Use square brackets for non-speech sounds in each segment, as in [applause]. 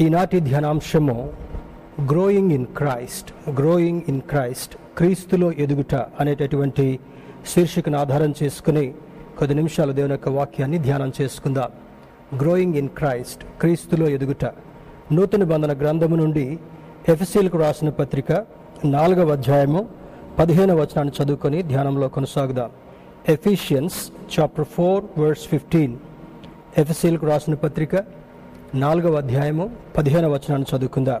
ఈనాటి ధ్యానాంశము growing in Christ growing in Christ క్రీస్తులో ఎదుగుట అనేటటువంటి శీర్షికను ఆధారం చేసుకుని కొద్ది నిమిషాలు దేవుని యొక్క వాక్యాన్ని ధ్యానం చేసుకుందాం. గ్రోయింగ్ ఇన్ క్రైస్ట్ క్రీస్తులో ఎదుగుట. నూతన బంధన గ్రంథము నుండి ఎఫ్ఎస్సీలకు రాసిన పత్రిక నాలుగవ అధ్యాయము పదిహేను వచనాన్ని చదువుకొని ధ్యానంలో కొనసాగుదాం. Ephesians chapter four verse fifteen ఎఫ్ఎస్సీలకు రాసిన పత్రిక నాలుగవ అధ్యాయము పదిహేను వచనాన్ని చదువుకుందా.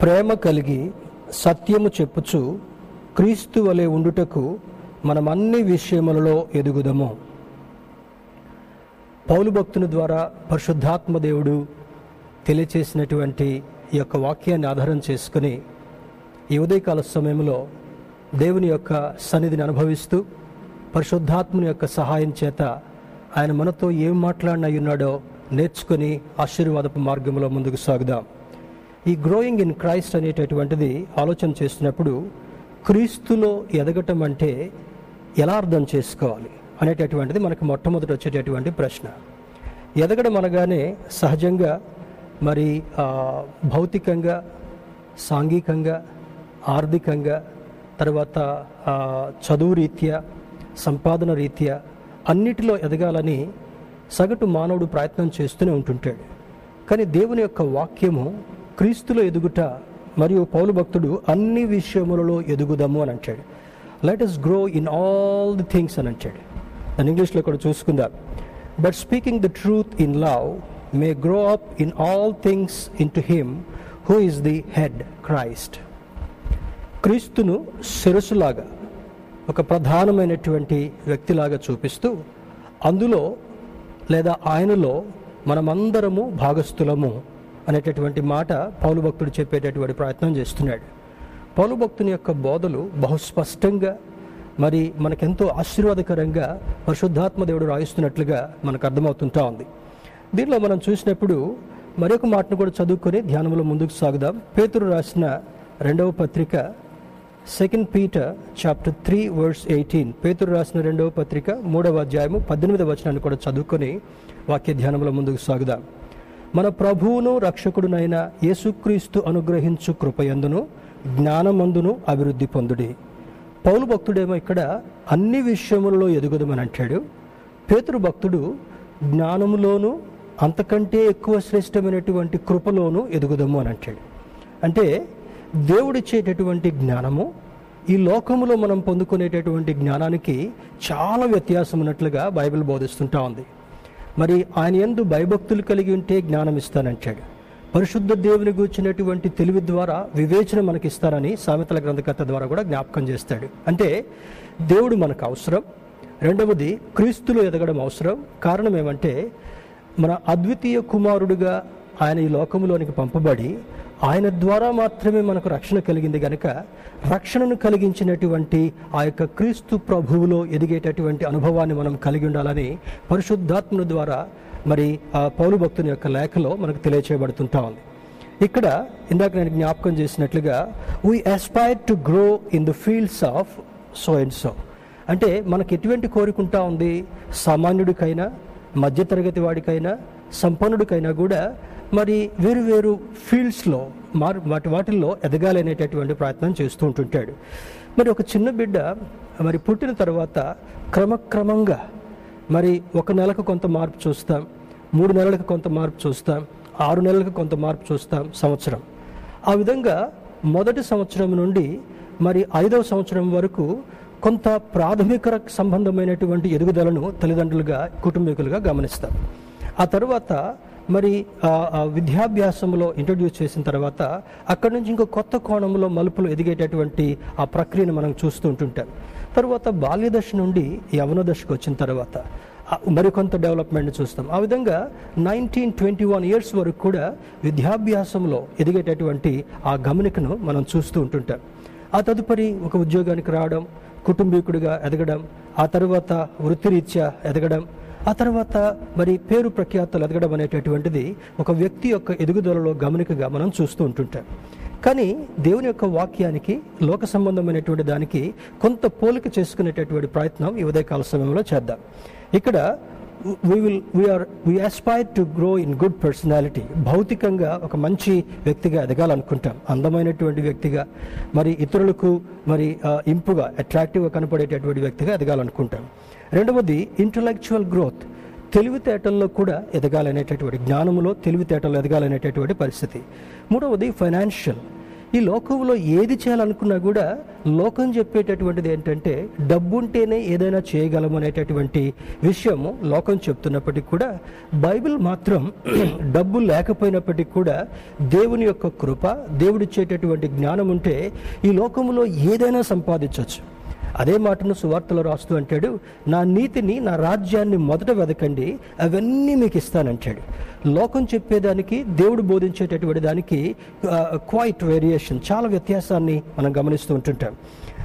ప్రేమ కలిగి సత్యము చెప్పుచు క్రీస్తు వలె ఉండుటకు మనం అన్ని విషయములలో ఎదుగుదము. పౌలు భక్తుని ద్వారా పరిశుద్ధాత్మ దేవుడు తెలియచేసినటువంటి ఈ యొక్క వాక్యాన్ని ఆధారం చేసుకుని ఈ ఉదయకాల సమయంలో దేవుని యొక్క సన్నిధిని అనుభవిస్తూ పరిశుద్ధాత్మని యొక్క సహాయం చేత ఆయన మనతో ఏం మాట్లాడినయ్యున్నాడో నేర్చుకుని ఆశీర్వాదపు మార్గంలో ముందుకు సాగుదాం. ఈ గ్రోయింగ్ ఇన్ క్రైస్ట్ అనేటటువంటిది ఆలోచన చేస్తున్నప్పుడు క్రీస్తులో ఎదగటం అంటే ఎలా అర్థం చేసుకోవాలి అనేటటువంటిది మనకు మొట్టమొదటి వచ్చేటటువంటి ప్రశ్న. ఎదగడం అనగానే సహజంగా మరి భౌతికంగా సాంఘికంగా ఆర్థికంగా తర్వాత చదువు రీత్యా సంపాదన రీత్యా అన్నిటిలో ఎదగాలని సగటు మానవుడు ప్రయత్నం చేస్తూనే ఉంటుంటాడు. కానీ దేవుని యొక్క వాక్యము క్రీస్తులో ఎదుగుట మరియు పౌలు భక్తుడు అన్ని విషయములలో ఎదుగుదాము అని అంటాడు. Let us grow in all the things అని అంటాడు. దాని ఇంగ్లీష్లో కూడా చూసుకుందాం. But speaking the truth in love may grow up in all things into him who is the head Christ క్రీస్తును శిరస్సులాగా ఒక ప్రధానమైనటువంటి వ్యక్తిలాగా చూపిస్తూ అందులో లేదా ఆయనలో మనమందరము భాగస్థులము అనేటటువంటి మాట పౌలు భక్తుడు చెప్పేటటువంటి ప్రయత్నం చేస్తున్నాడు. పౌలు భక్తుని యొక్క బోధలు బహుస్పష్టంగా మరి మనకెంతో ఆశీర్వాదకరంగా పరిశుద్ధాత్మ దేవుడు రాయిస్తున్నట్లుగా మనకు అర్థమవుతుంటా ఉంది. దీనిలో మనం చూసినప్పుడు మరొక మాటను కూడా చదువుకొని ధ్యానంలో ముందుకు సాగుదాం. పేతురు రాసిన రెండవ పత్రిక second Peter chapter three verse eighteen పేతురు రాసిన రెండవ పత్రిక మూడవ అధ్యాయము పద్దెనిమిదవ వచనాన్ని కూడా చదువుకొని వాక్య ధ్యానంలో ముందుకు సాగుదాం. మన ప్రభువును రక్షకుడునైన యేసుక్రీస్తు అనుగ్రహించు కృపయందును జ్ఞానమందును అభివృద్ధి పొందుడి. పౌలు భక్తుడేమో ఇక్కడ అన్ని విషయములలో ఎదుగుదమని అంటాడు. పేతురు భక్తుడు జ్ఞానములోను అంతకంటే ఎక్కువ శ్రేష్టమైనటువంటి కృపలోను ఎదుగుదము అని అంటాడు. అంటే దేవుడిచ్చేటటువంటి జ్ఞానము ఈ లోకములో మనం పొందుకునేటటువంటి జ్ఞానానికి చాలా వ్యత్యాసం ఉన్నట్లుగా బైబిల్ బోధిస్తుంటా ఉంది. మరి ఆయన ఎందు భయభక్తులు కలిగి ఉంటే జ్ఞానం ఇస్తానంటాడు. పరిశుద్ధ దేవుని గూర్చినటువంటి తెలివి ద్వారా వివేచన మనకి ఇస్తారని సామెతల గ్రంథకర్త ద్వారా కూడా జ్ఞాపకం చేస్తాడు. అంటే దేవుడు మనకు అవసరం. రెండవది క్రీస్తులు ఎదగడం అవసరం. కారణం ఏమంటే మన అద్వితీయ కుమారుడుగా ఆయన ఈ లోకంలోనికి పంపబడి ఆయన ద్వారా మాత్రమే మనకు రక్షణ కలిగింది గనుక రక్షణను కలిగించినటువంటి ఆ యొక్క క్రీస్తు ప్రభువులో ఎదిగేటటువంటి అనుభవాన్ని మనం కలిగి ఉండాలని పరిశుద్ధాత్మను ద్వారా మరి ఆ పౌలు భక్తుని యొక్క లేఖలో మనకు తెలియచేయబడుతుంటా ఉంది. ఇక్కడ ఇందాక నేను జ్ఞాపకం చేసినట్లుగా we aspire to grow in the fields of so and so అంటే మనకు ఎటువంటి కోరికుంటా ఉంది? సామాన్యుడికైనా మధ్యతరగతి వాడికైనా సంపన్నుడికైనా కూడా మరి వేరు వేరు ఫీల్డ్స్లో మారు వాటి వాటిల్లో ఎదగాలి అనేటటువంటి ప్రయత్నం చేస్తూ ఉంటుంటాడు మరి ఒక చిన్న బిడ్డ మరి పుట్టిన తర్వాత క్రమక్రమంగా మరి ఒక నెలకు కొంత మార్పు చూస్తాం మూడు నెలలకు కొంత మార్పు చూస్తాం ఆరు నెలలకు కొంత మార్పు చూస్తాం సంవత్సరం. ఆ విధంగా మొదటి సంవత్సరం నుండి మరి ఐదవ సంవత్సరం వరకు కొంత ప్రాథమిక సంబంధమైనటువంటి ఎదుగుదలను తల్లిదండ్రులుగా కుటుంబీకులుగా గమనిస్తాం. ఆ తర్వాత మరి ఆ, విద్యాభ్యాసంలో ఇంట్రడ్యూస్ చేసిన తర్వాత అక్కడి నుంచి ఇంకో కొత్త కోణంలో మలుపులు ఎదిగేటటువంటి ఆ ప్రక్రియను మనం చూస్తూ ఉంటుంటాం. తర్వాత బాల్యదశ నుండి యవన దశకు వచ్చిన తర్వాత మరికొంత డెవలప్మెంట్ చూస్తాం. ఆ విధంగా నైన్టీన్ ట్వంటీ వన్ ఇయర్స్ వరకు కూడా విద్యాభ్యాసంలో ఎదిగేటటువంటి ఆ గమనికను మనం చూస్తూ ఉంటుంటాం. ఆ తదుపరి ఒక ఉద్యోగానికి రావడం కుటుంబీకుడిగా ఎదగడం ఆ తర్వాత వృత్తిరీత్యా ఎదగడం ఆ తర్వాత మరి పేరు ప్రఖ్యాతలు ఎదగడం అనేటటువంటిది ఒక వ్యక్తి యొక్క ఎదుగుదలలో గమనికగా మనం చూస్తూ ఉంటుంటాం. కానీ దేవుని యొక్క వాక్యానికి లోక సంబంధమైనటువంటి దానికి కొంత పోలిక చేసుకునేటటువంటి ప్రయత్నం ఈ ఉదయకాల సమయంలో చేద్దాం. ఇక్కడ we will we are we aspire to grow in good personality భౌతికంగా ఒక మంచి వ్యక్తిగా ఎదగాలనుకుంటాం. అందమైనటువంటి వ్యక్తిగా మరి ఇతరులకు మరి ఇంపుగా అట్రాక్టివ్గా కనపడేటటువంటి వ్యక్తిగా ఎదగాలనుకుంటాం. రెండవది ఇంటలెక్చువల్ గ్రోత్ తెలివితేటల్లో కూడా ఎదగాలనేటటువంటి జ్ఞానంలో తెలివితేటల్లో ఎదగాలనేటటువంటి పరిస్థితి. మూడవది ఫైనాన్షియల్ ఈ లోకంలో ఏది చేయాలనుకున్నా కూడా లోకం చెప్పేటటువంటిది ఏంటంటే డబ్బుంటేనే ఏదైనా చేయగలం అనేటటువంటి విషయము లోకం చెప్తున్నప్పటికీ కూడా బైబిల్ మాత్రం [clears throat] డబ్బు లేకపోయినప్పటికీ కూడా దేవుని యొక్క కృప దేవుడిచ్చేటటువంటి జ్ఞానం ఉంటే ఈ లోకంలో ఏదైనా సంపాదించవచ్చు అదే మాటను సువార్తలో రాస్తూ అంటాడు నా నీతిని నా రాజ్యాన్ని మొదట వెదకండి అవన్నీ మీకు ఇస్తానంటాడు. లోకం చెప్పేదానికి దేవుడు బోధించేటటువంటి దానికి క్వైట్ వేరియేషన్ చాలా వ్యత్యాసాన్ని మనం గమనిస్తూ ఉంటుంటాం.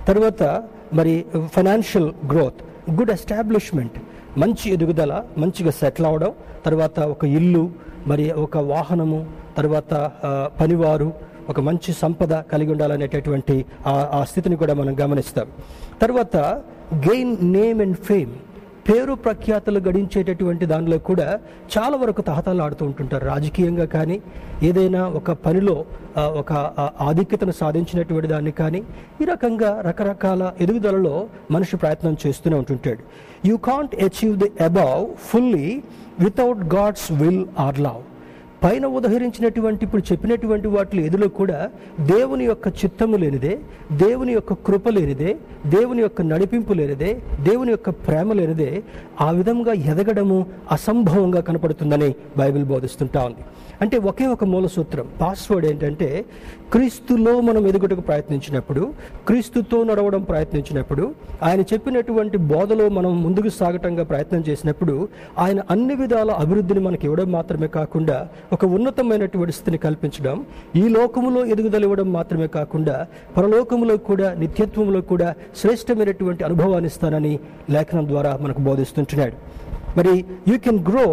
తర్వాత మరి ఫైనాన్షియల్ గ్రోత్ గుడ్ ఎస్టాబ్లిష్మెంట్ మంచి ఎదుగుదల మంచిగా సెటిల్ అవడం తర్వాత ఒక ఇల్లు మరి ఒక వాహనము తర్వాత పనివారు ఒక మంచి సంపద కలిగి ఉండాలనేటటువంటి ఆ- స్థితిని కూడా మనం గమనిస్తాం. తర్వాత గెయిన్ నేమ్ అండ్ ఫేమ్ పేరు ప్రఖ్యాతలు గడించేటటువంటి దానిలో కూడా చాలా వరకు తహతాలు ఆడుతూ ఉంటుంటారు. రాజకీయంగా కానీ ఏదైనా ఒక పనిలో ఒక ఆధిక్యతను సాధించినటువంటి దాన్ని కానీ ఈ రకంగా రకరకాల ఎదుగుదలలో మనిషి ప్రయత్నం చేస్తూనే ఉంటుంటాడు. You can't achieve the above fully without God's will or love పైన ఉదహరించినటువంటి ఇప్పుడు చెప్పినటువంటి వాటి ఎదులో కూడా దేవుని యొక్క చిత్తము లేనిదే దేవుని యొక్క కృప లేనిదే దేవుని యొక్క నడిపింపు లేనిదే దేవుని యొక్క ప్రేమ లేనిదే ఆ విధంగా ఎదగడము అసంభవంగా కనపడుతుందని బైబిల్ బోధిస్తుంటా ఉంది. అంటే ఒకే ఒక మూల సూత్రం పాస్వర్డ్ ఏంటంటే క్రీస్తులో మనం ఎదుగుటకు ప్రయత్నించినప్పుడు క్రీస్తుతో నడవడం ప్రయత్నించినప్పుడు ఆయన చెప్పినటువంటి బోధలో మనం ముందుకు సాగటంగా ప్రయత్నం చేసినప్పుడు ఆయన అన్ని విధాల అభివృద్ధిని మనకి ఇవ్వడం మాత్రమే కాకుండా ఒక ఉన్నతమైనటువంటి స్థితిని కల్పించడం ఈ లోకములో ఎదుగుదల ఇవ్వడం మాత్రమే కాకుండా పరలోకములో కూడా నిత్యత్వంలో కూడా శ్రేష్టమైనటువంటి అనుభవాన్ని ఇస్తానని లేఖనం ద్వారా మనకు బోధిస్తుంటున్నాడు. మరి you can grow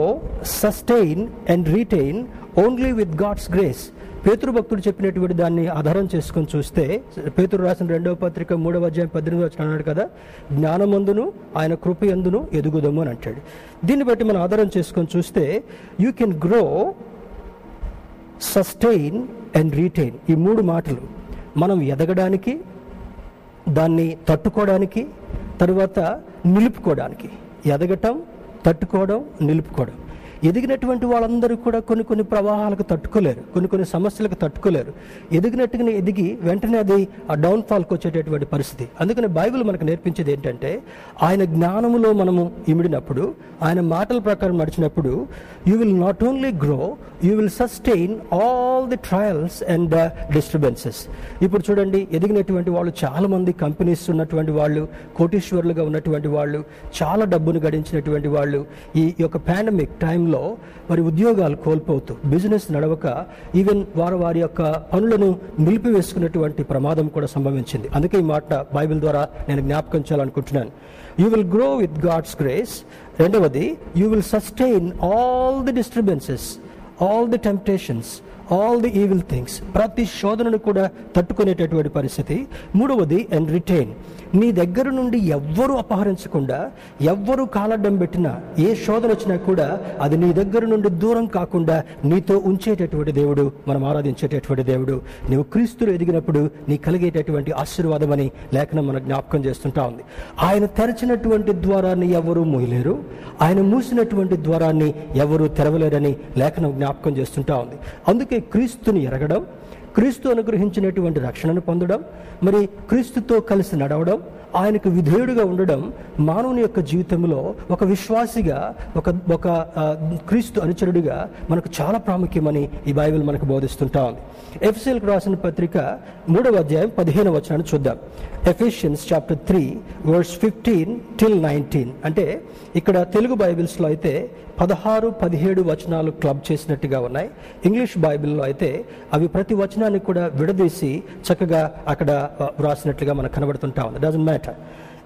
sustain and retain only with God's grace పేతృభక్తుడు భక్తుడు చెప్పినటువంటి దాన్ని ఆధారం చేసుకొని చూస్తే పేతురు రాసిన రెండవ పత్రిక మూడవ అధ్యాయం పద్దెనిమిది వచ్చిన అన్నాడు కదా జ్ఞానమందును ఆయన కృప ఎందును ఎదుగుదము అని అంటాడు. దీన్ని బట్టి మనం ఆధారం చేసుకొని చూస్తే you can grow sustain and retain ఈ మూడు మాటలు మనం ఎదగడానికి దాన్ని తట్టుకోవడానికి తర్వాత నిలుపుకోవడానికి. ఎదగటం తట్టుకోవడం నిలుపుకోవడం. ఎదిగినటువంటి వాళ్ళందరూ కూడా కొన్ని కొన్ని ప్రవాహాలకు తట్టుకోలేరు కొన్ని కొన్ని సమస్యలకు తట్టుకోలేరు. ఎదిగినట్టుగానే ఎదిగి వెంటనే అది ఆ డౌన్ఫాల్కి వచ్చేటటువంటి పరిస్థితి. అందుకని బైబిల్ మనకు నేర్పించేది ఏంటంటే ఆయన జ్ఞానములో మనము ఇమిడినప్పుడు ఆయన మాటల ప్రకారం నడిచినప్పుడు you will not only grow you will sustain all the trials and disturbances ఇప్పుడు చూడండి ఎదిగినటువంటి వాళ్ళు చాలామంది కంపెనీస్ ఉన్నటువంటి వాళ్ళు కోటీశ్వరులుగా ఉన్నటువంటి వాళ్ళు చాలా డబ్బును గడించినటువంటి వాళ్ళు ఈ యొక్క పాండమిక్ టైంలో మరి ఉద్యోగాలు కోల్పోతూ బిజినెస్ నడవక ఈవెన్ వారు వారి యొక్క పనులను నిలిపివేసుకున్నటువంటి ప్రమాదం కూడా సంభవించింది. అందుకే ఈ మాట బైబిల్ ద్వారా నేను జ్ఞాపకం చేయాలనుకుంటున్నాను. You will grow with God's grace రెండవది you will sustain all the disturbances all the temptations all the evil things ప్రతి శోధనను కూడా తట్టుకునేటటువంటి పరిస్థితి. మూడవది అండ్ రిటైన్ నీ దగ్గర నుండి ఎవ్వరూ అపహరించకుండా ఎవ్వరూ కాలడ్డం పెట్టినా ఏ శోధన వచ్చినా కూడా అది నీ దగ్గర నుండి దూరం కాకుండా నీతో ఉంచేటటువంటి దేవుడు మనం ఆరాధించేటటువంటి దేవుడు. నువ్వు క్రీస్తులు ఎదిగినప్పుడు నీ కలిగేటటువంటి ఆశీర్వాదమని లేఖనం మన జ్ఞాపకం చేస్తుంటా ఉంది. ఆయన తెరచినటువంటి ద్వారాన్ని ఎవరూ మూయలేరు. ఆయన మూసినటువంటి ద్వారాన్ని ఎవరూ తెరవలేరని లేఖనం జ్ఞాపకం చేస్తుంటా ఉంది. అందుకే క్రీస్తుని ఎరగడం క్రీస్తు అనుగ్రహించినటువంటి రక్షణను పొందడం మరి క్రీస్తుతో కలిసి నడవడం ఆయనకు విధేయుడిగా ఉండడం మానవుని యొక్క జీవితంలో ఒక విశ్వాసిగా ఒక ఒక క్రీస్తు అనుచరుడిగా మనకు చాలా ప్రాముఖ్యమని ఈ బైబిల్ మనకు బోధిస్తుంటా. ఉంది ఎఫ్సిఎల్కి రాసిన పత్రిక మూడవ అధ్యాయం పదిహేను వచనాన్ని చూద్దాం. Ephesians chapter three verse fifteen till nineteen. అంటే ఇక్కడ తెలుగు బైబిల్స్లో అయితే పదహారు పదిహేడు వచనాలు క్లబ్ చేసినట్టుగా ఉన్నాయి. ఇంగ్లీష్ బైబిల్లో అయితే అవి ప్రతి వచనాన్ని కూడా విడదీసి చక్కగా అక్కడ వ్రాసినట్లుగా మనకు కనబడుతుంటా ఉంది. డజన్ మ్యాటర్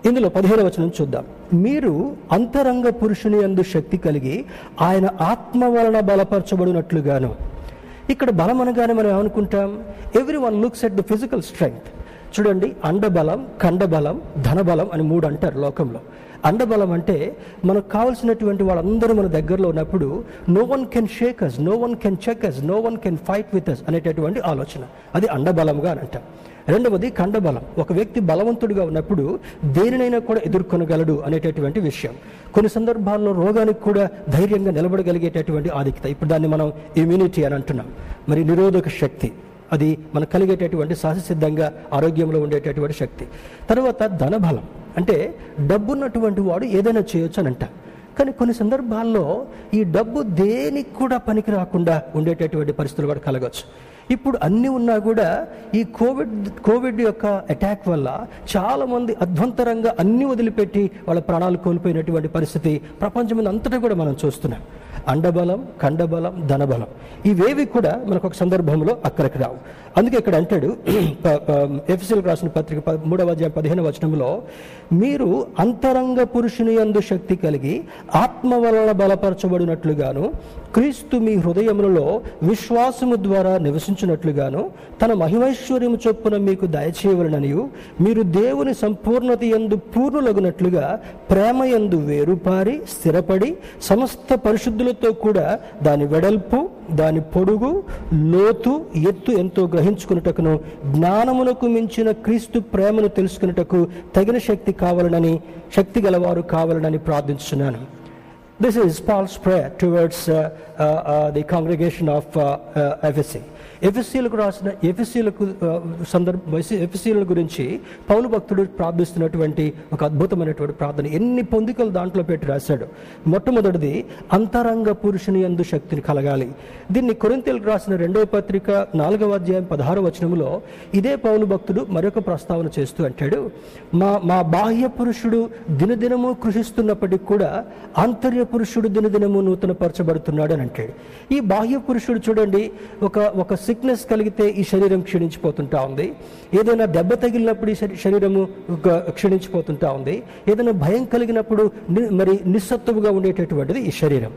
ఇందులో పదిహేడు వచనం చూద్దాం. మీరు అంతరంగ పురుషుని అందు శక్తి కలిగి ఆయన ఆత్మ వలన బలపరచబడినట్లుగాను. ఇక్కడ బలం అనగానే మనం ఏమనుకుంటాం? Everyone looks at the physical strength చూడండి అండబలం కండబలం ధనబలం అని మూడు అంటారు లోకంలో. అండబలం అంటే మనకు కావాల్సినటువంటి వాళ్ళందరూ మన దగ్గరలో ఉన్నప్పుడు no one can shake us no one can check us no one can fight with us అనేటటువంటి ఆలోచన. అది అండబలంగా అని అంటాం. రెండవది ఖండబలం ఒక వ్యక్తి బలవంతుడిగా ఉన్నప్పుడు దేనినైనా కూడా ఎదుర్కొనగలడు అనేటటువంటి విషయం. కొన్ని సందర్భాల్లో రోగానికి కూడా ధైర్యంగా నిలబడగలిగేటటువంటి ఆధిక్యత. ఇప్పుడు దాన్ని మనం ఇమ్యూనిటీ అని అంటున్నాం. మరి నిరోధక శక్తి. అది మనకు కలిగేటటువంటి సహజసిద్ధంగా ఆరోగ్యంలో ఉండేటటువంటి శక్తి. తర్వాత ధనబలం. అంటే డబ్బున్నటువంటి వాడు ఏదైనా చేయొచ్చు అని అంట. కానీ కొన్ని సందర్భాల్లో ఈ డబ్బు దేనికి కూడా పనికి రాకుండా ఉండేటటువంటి పరిస్థితులు కూడా కలగవచ్చు ఇప్పుడు అన్నీ ఉన్నా కూడా ఈ కోవిడ్ కోవిడ్ యొక్క అటాక్ వల్ల చాలామంది అధ్వంతరంగా అన్ని వదిలిపెట్టి వాళ్ళ ప్రాణాలు కోల్పోయినటువంటి పరిస్థితి ప్రపంచం అంతటా కూడా మనం చూస్తున్నాం. అండబలం ఖండబలం ధనబలం ఇవేవి కూడా మనకు ఒక సందర్భంలో అక్కడికి రావు. అందుకే ఇక్కడ అంటాడు [clears throat] ఎఫ్ఎస్ఎల్కి రాసిన పత్రిక మూడవ అధ్యాయం పదిహేను వచనంలో మీరు అంతరంగ పురుషుని యందు శక్తి కలిగి ఆత్మ వలన బలపరచబడినట్లుగాను క్రీస్తు మీ హృదయములలో విశ్వాసము ద్వారా నివసించినట్లుగాను తన మహిమైశ్వర్యము చొప్పున మీకు దయచేయవలననియు మీరు దేవుని సంపూర్ణత యందు పూర్ణులగునట్లుగా ప్రేమ యందు వేరుపారి స్థిరపడి సమస్త పరిశుద్ధులతో కూడా దాని వెడల్పు దాని పొడుగు లోతు ఎత్తు ఎంతో గ్రహించుకున్నటకును జ్ఞానమునకు మించిన క్రీస్తు ప్రేమను తెలుసుకున్నటకు తగిన శక్తి కావాలనని శక్తి గలవారు కావాలనని ప్రార్థించున్నాను this is Paul's prayer towards the congregation of Ephesians ఎఫ్ఎస్సీలకు రాసిన ఎఫ్ఎస్సీలకు సందర్భ ఎఫ్ఎస్సీల గురించి పౌలు భక్తుడు ప్రార్థిస్తున్నటువంటి ఒక అద్భుతమైనటువంటి ప్రార్థన. ఎన్ని పొందికలు దాంట్లో పెట్టి రాశాడు? మొట్టమొదటిది అంతరంగ పురుషుని యందు శక్తిని కలగాలి. దీన్ని కొరింతలకు రాసిన రెండవ పత్రిక నాలుగవ అధ్యాయం పదహారు వచనంలో ఇదే పౌలు భక్తుడు మరొక ప్రస్తావన చేస్తూ అంటాడు. మా మా బాహ్య పురుషుడు దినదినము కృషిస్తున్నప్పటికీ కూడా ఆంతర్య పురుషుడు దినదినము నూతన పరచబడుతున్నాడు అని అంటాడు. ఈ బాహ్య పురుషుడు చూడండి ఒక ఒక సిక్నెస్ కలిగితే ఈ శరీరం క్షీణించిపోతుంటా ఉంది. ఏదైనా దెబ్బ తగిలినప్పుడు ఈ శరీరము క్షీణించిపోతుంటా ఉంది. ఏదైనా భయం కలిగినప్పుడు ని- మరి నిస్సత్తువుగా ఉండేటటువంటిది ఈ శరీరం.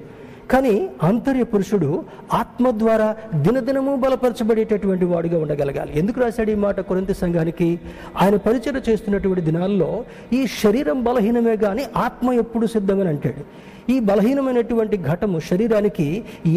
కానీ ఆంతర్య పురుషుడు ఆత్మ ద్వారా దినదినము బలపరచబడేటటువంటి వాడుగా ఉండగలగాలి. ఎందుకు రాశాడు ఈ మాట కొరింత సంఘానికి? ఆయన పరిచయం చేస్తున్నటువంటి దినాల్లో ఈ శరీరం బలహీనమే కానీ ఆత్మ ఎప్పుడు సిద్ధమని అంటాడు. ఈ బలహీనమైనటువంటి ఘటము శరీరానికి